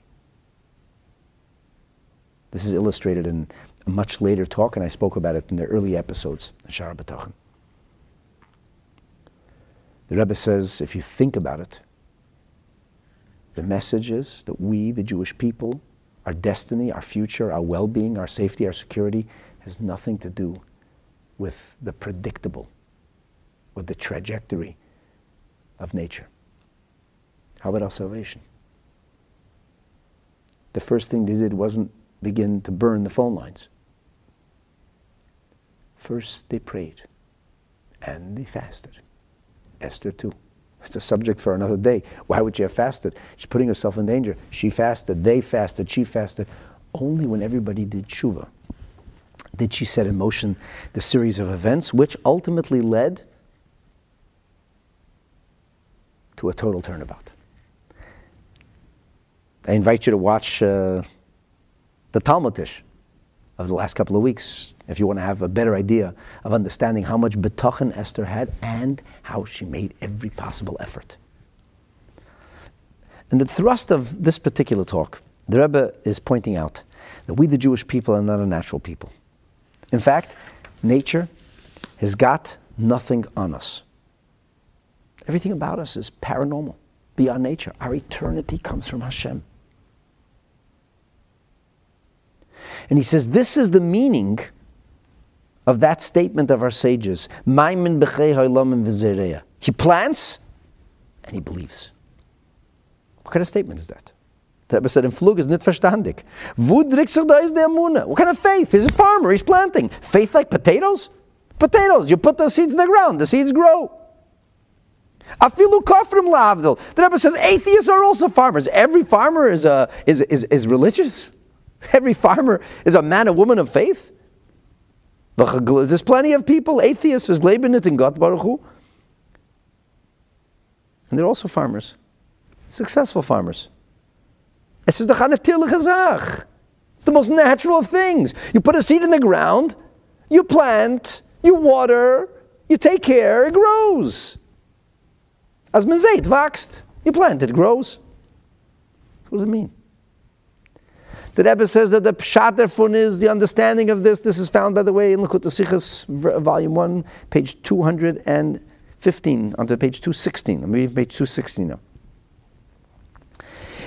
This is illustrated in a much later talk, and I spoke about it in the early episodes in Sha'ar HaBitachon. The Rebbe says, if you think about it, the message is that we, the Jewish people, our destiny, our future, our well being, our safety, our security, has nothing to do with the predictable with the trajectory of nature. How about our salvation? The first thing they did wasn't begin to burn the phone lines. First, they prayed. and they fasted. Esther too. It's a subject for another day. Why would she have fasted? She's putting herself in danger. She fasted, they fasted, she fasted. Only when everybody did tshuva did she set in motion the series of events which ultimately led to a total turnabout. I invite you to watch uh, the Talmudish of the last couple of weeks if you want to have a better idea of understanding how much bitachon Esther had and how she made every possible effort. And the thrust of this particular talk, the Rebbe is pointing out that we, the Jewish people, are not a natural people. In fact, nature has got nothing on us. Everything about us is paranormal, beyond nature. Our eternity comes from Hashem. And he says this is the meaning of that statement of our sages. He plants and he believes. What kind of statement is that? The Rebbe said, in Flug is Amuna? What kind of faith? He's a farmer, he's planting. Faith like potatoes? Potatoes. You put the seeds in the ground, the seeds grow. Afilu kafrim lavdil. The Rebbe says atheists are also farmers. Every farmer is, a, is, is, is religious. Every farmer is a man, a woman of faith. There's plenty of people, atheists, who's Leibnit in Gott Baruch Hu. And they're also farmers, successful farmers. It's the most natural of things. You put a seed in the ground, you plant, you water, you take care, it grows. As man it wächst. You plant, it grows. So what does it mean? The Rebbe says that the pshat therefore is the understanding of this. This is found, by the way, in Likkutei Sichos, volume 1, page 215, onto page 216. I'm reading page 216 now.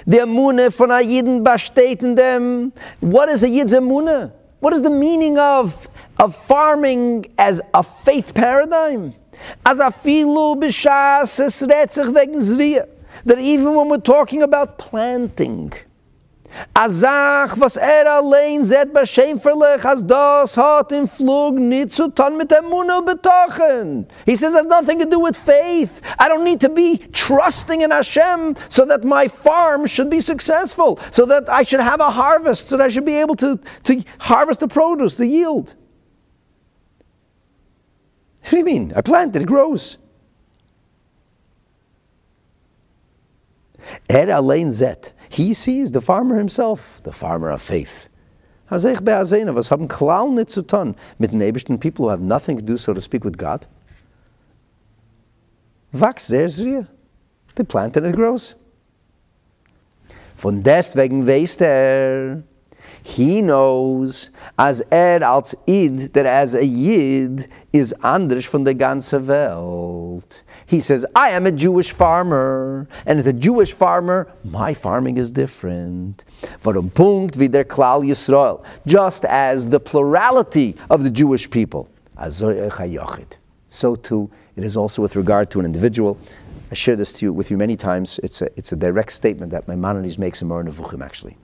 The Amune von a Yidden in dem. What is a Yid's Amune? What is the meaning of, of farming as a faith paradigm? As a filu b'shas es retzich. That even when we're talking about planting, Azach, was er allein zet beschämferlich, als das hat im Flug nicht zu tun mit dem Munel betochen. He says it has nothing to do with faith. I don't need to be trusting in Hashem so that my farm should be successful, so that I should have a harvest, so that I should be able to, to harvest the produce, the yield. What do you mean? I plant it, it grows. Er allein zet. He sees the farmer himself, the farmer of faith. Hazech be'azena, was haben klar mit den people who have nothing to do, so to speak, with God. Wachs sehr sehr. They plant and it grows. Von deswegen weiß er, he knows, as er als Id, that as a Yid is anders von der ganze Welt. He says, I am a Jewish farmer, and as a Jewish farmer, my farming is different. Warum Punkt wie der Klal Yisrael, just as the plurality of the Jewish people. So too, it is also with regard to an individual. I share this to you, with you many times. It's a, it's a direct statement that Maimonides makes in Moreh Nevuchim, actually.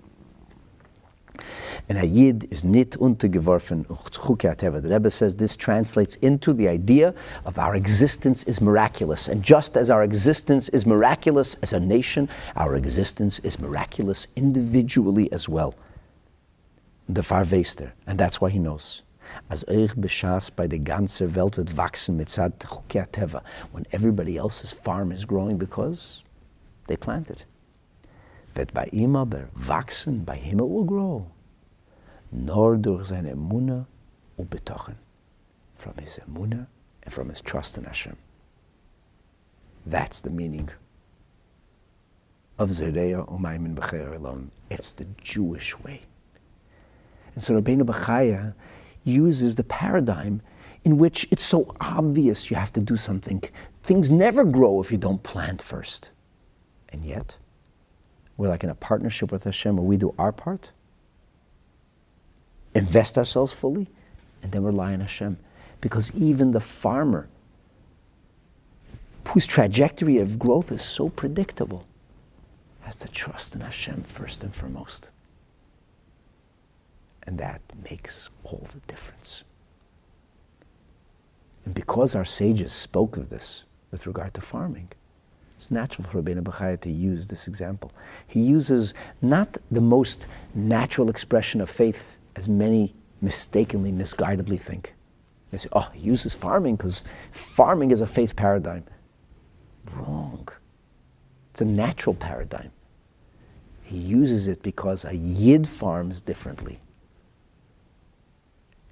And a Yid is nit untergeworfen The Rebbe says this translates into the idea of our existence is miraculous. And just as our existence is miraculous as a nation, our existence is miraculous individually as well. The Farvester. And that's why he knows. As euch beschas bei der ganze Welt wird wachsen mit Teva, when everybody else's farm is growing because they planted. Wird bei ihm aber wachsen, bei him it will grow nor durch seine Emunah und Betochen. From his Emunah and from his trust in Hashem. That's the meaning of Zereya Umaymin B'Cheir alone. It's the Jewish way. And so Rabbeinu Bachaya uses the paradigm in which it's so obvious you have to do something. Things never grow if you don't plant first. And yet, we're like in a partnership with Hashem where we do our part invest ourselves fully, and then rely on Hashem. Because even the farmer, whose trajectory of growth is so predictable, has to trust in Hashem first and foremost. And that makes all the difference. And because our sages spoke of this with regard to farming, it's natural for Rabbeinu Bachaya to use this example. He uses not the most natural expression of faith, as many mistakenly, misguidedly think. They say, oh, he uses farming because farming is a faith paradigm. Wrong. It's a natural paradigm. He uses it because a yid farms differently.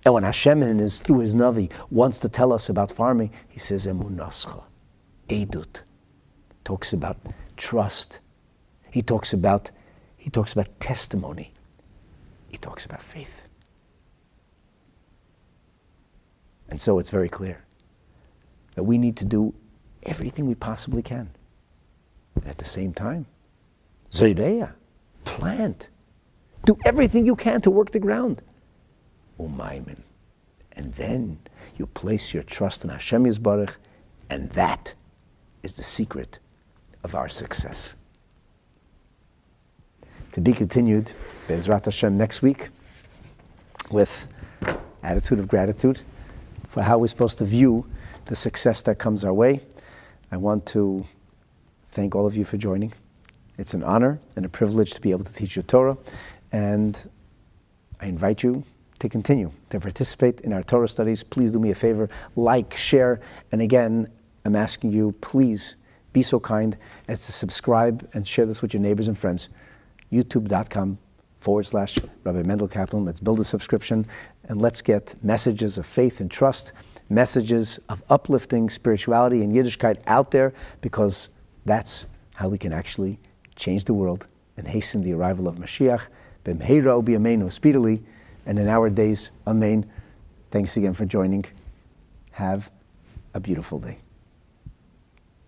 And when Hashem, in his, through his Navi, wants to tell us about farming, he says, Emunascha, Edut. Talks about trust. He talks about, he talks about testimony. He talks about faith. And so it's very clear that we need to do everything we possibly can. At the same time, Zoideya, plant. Do everything you can to work the ground. Umaimin. And then you place your trust in Hashem Yisbarach, and that is the secret of our success. To be continued, Bezrat Hashem, next week with attitude of gratitude for how we're supposed to view the success that comes our way. I want to thank all of you for joining. It's an honor and a privilege to be able to teach you Torah, and I invite you to continue to participate in our Torah studies. Please do me a favor, like, share, and again, I'm asking you, please be so kind as to subscribe and share this with your neighbors and friends. YouTube.com forward slash Rabbi Mendel Kaplan. Let's build a subscription and let's get messages of faith and trust, messages of uplifting spirituality and Yiddishkeit out there because that's how we can actually change the world and hasten the arrival of Mashiach. B'mheira u'biyameinu speedily and in our days, Amen. Thanks again for joining. Have a beautiful day.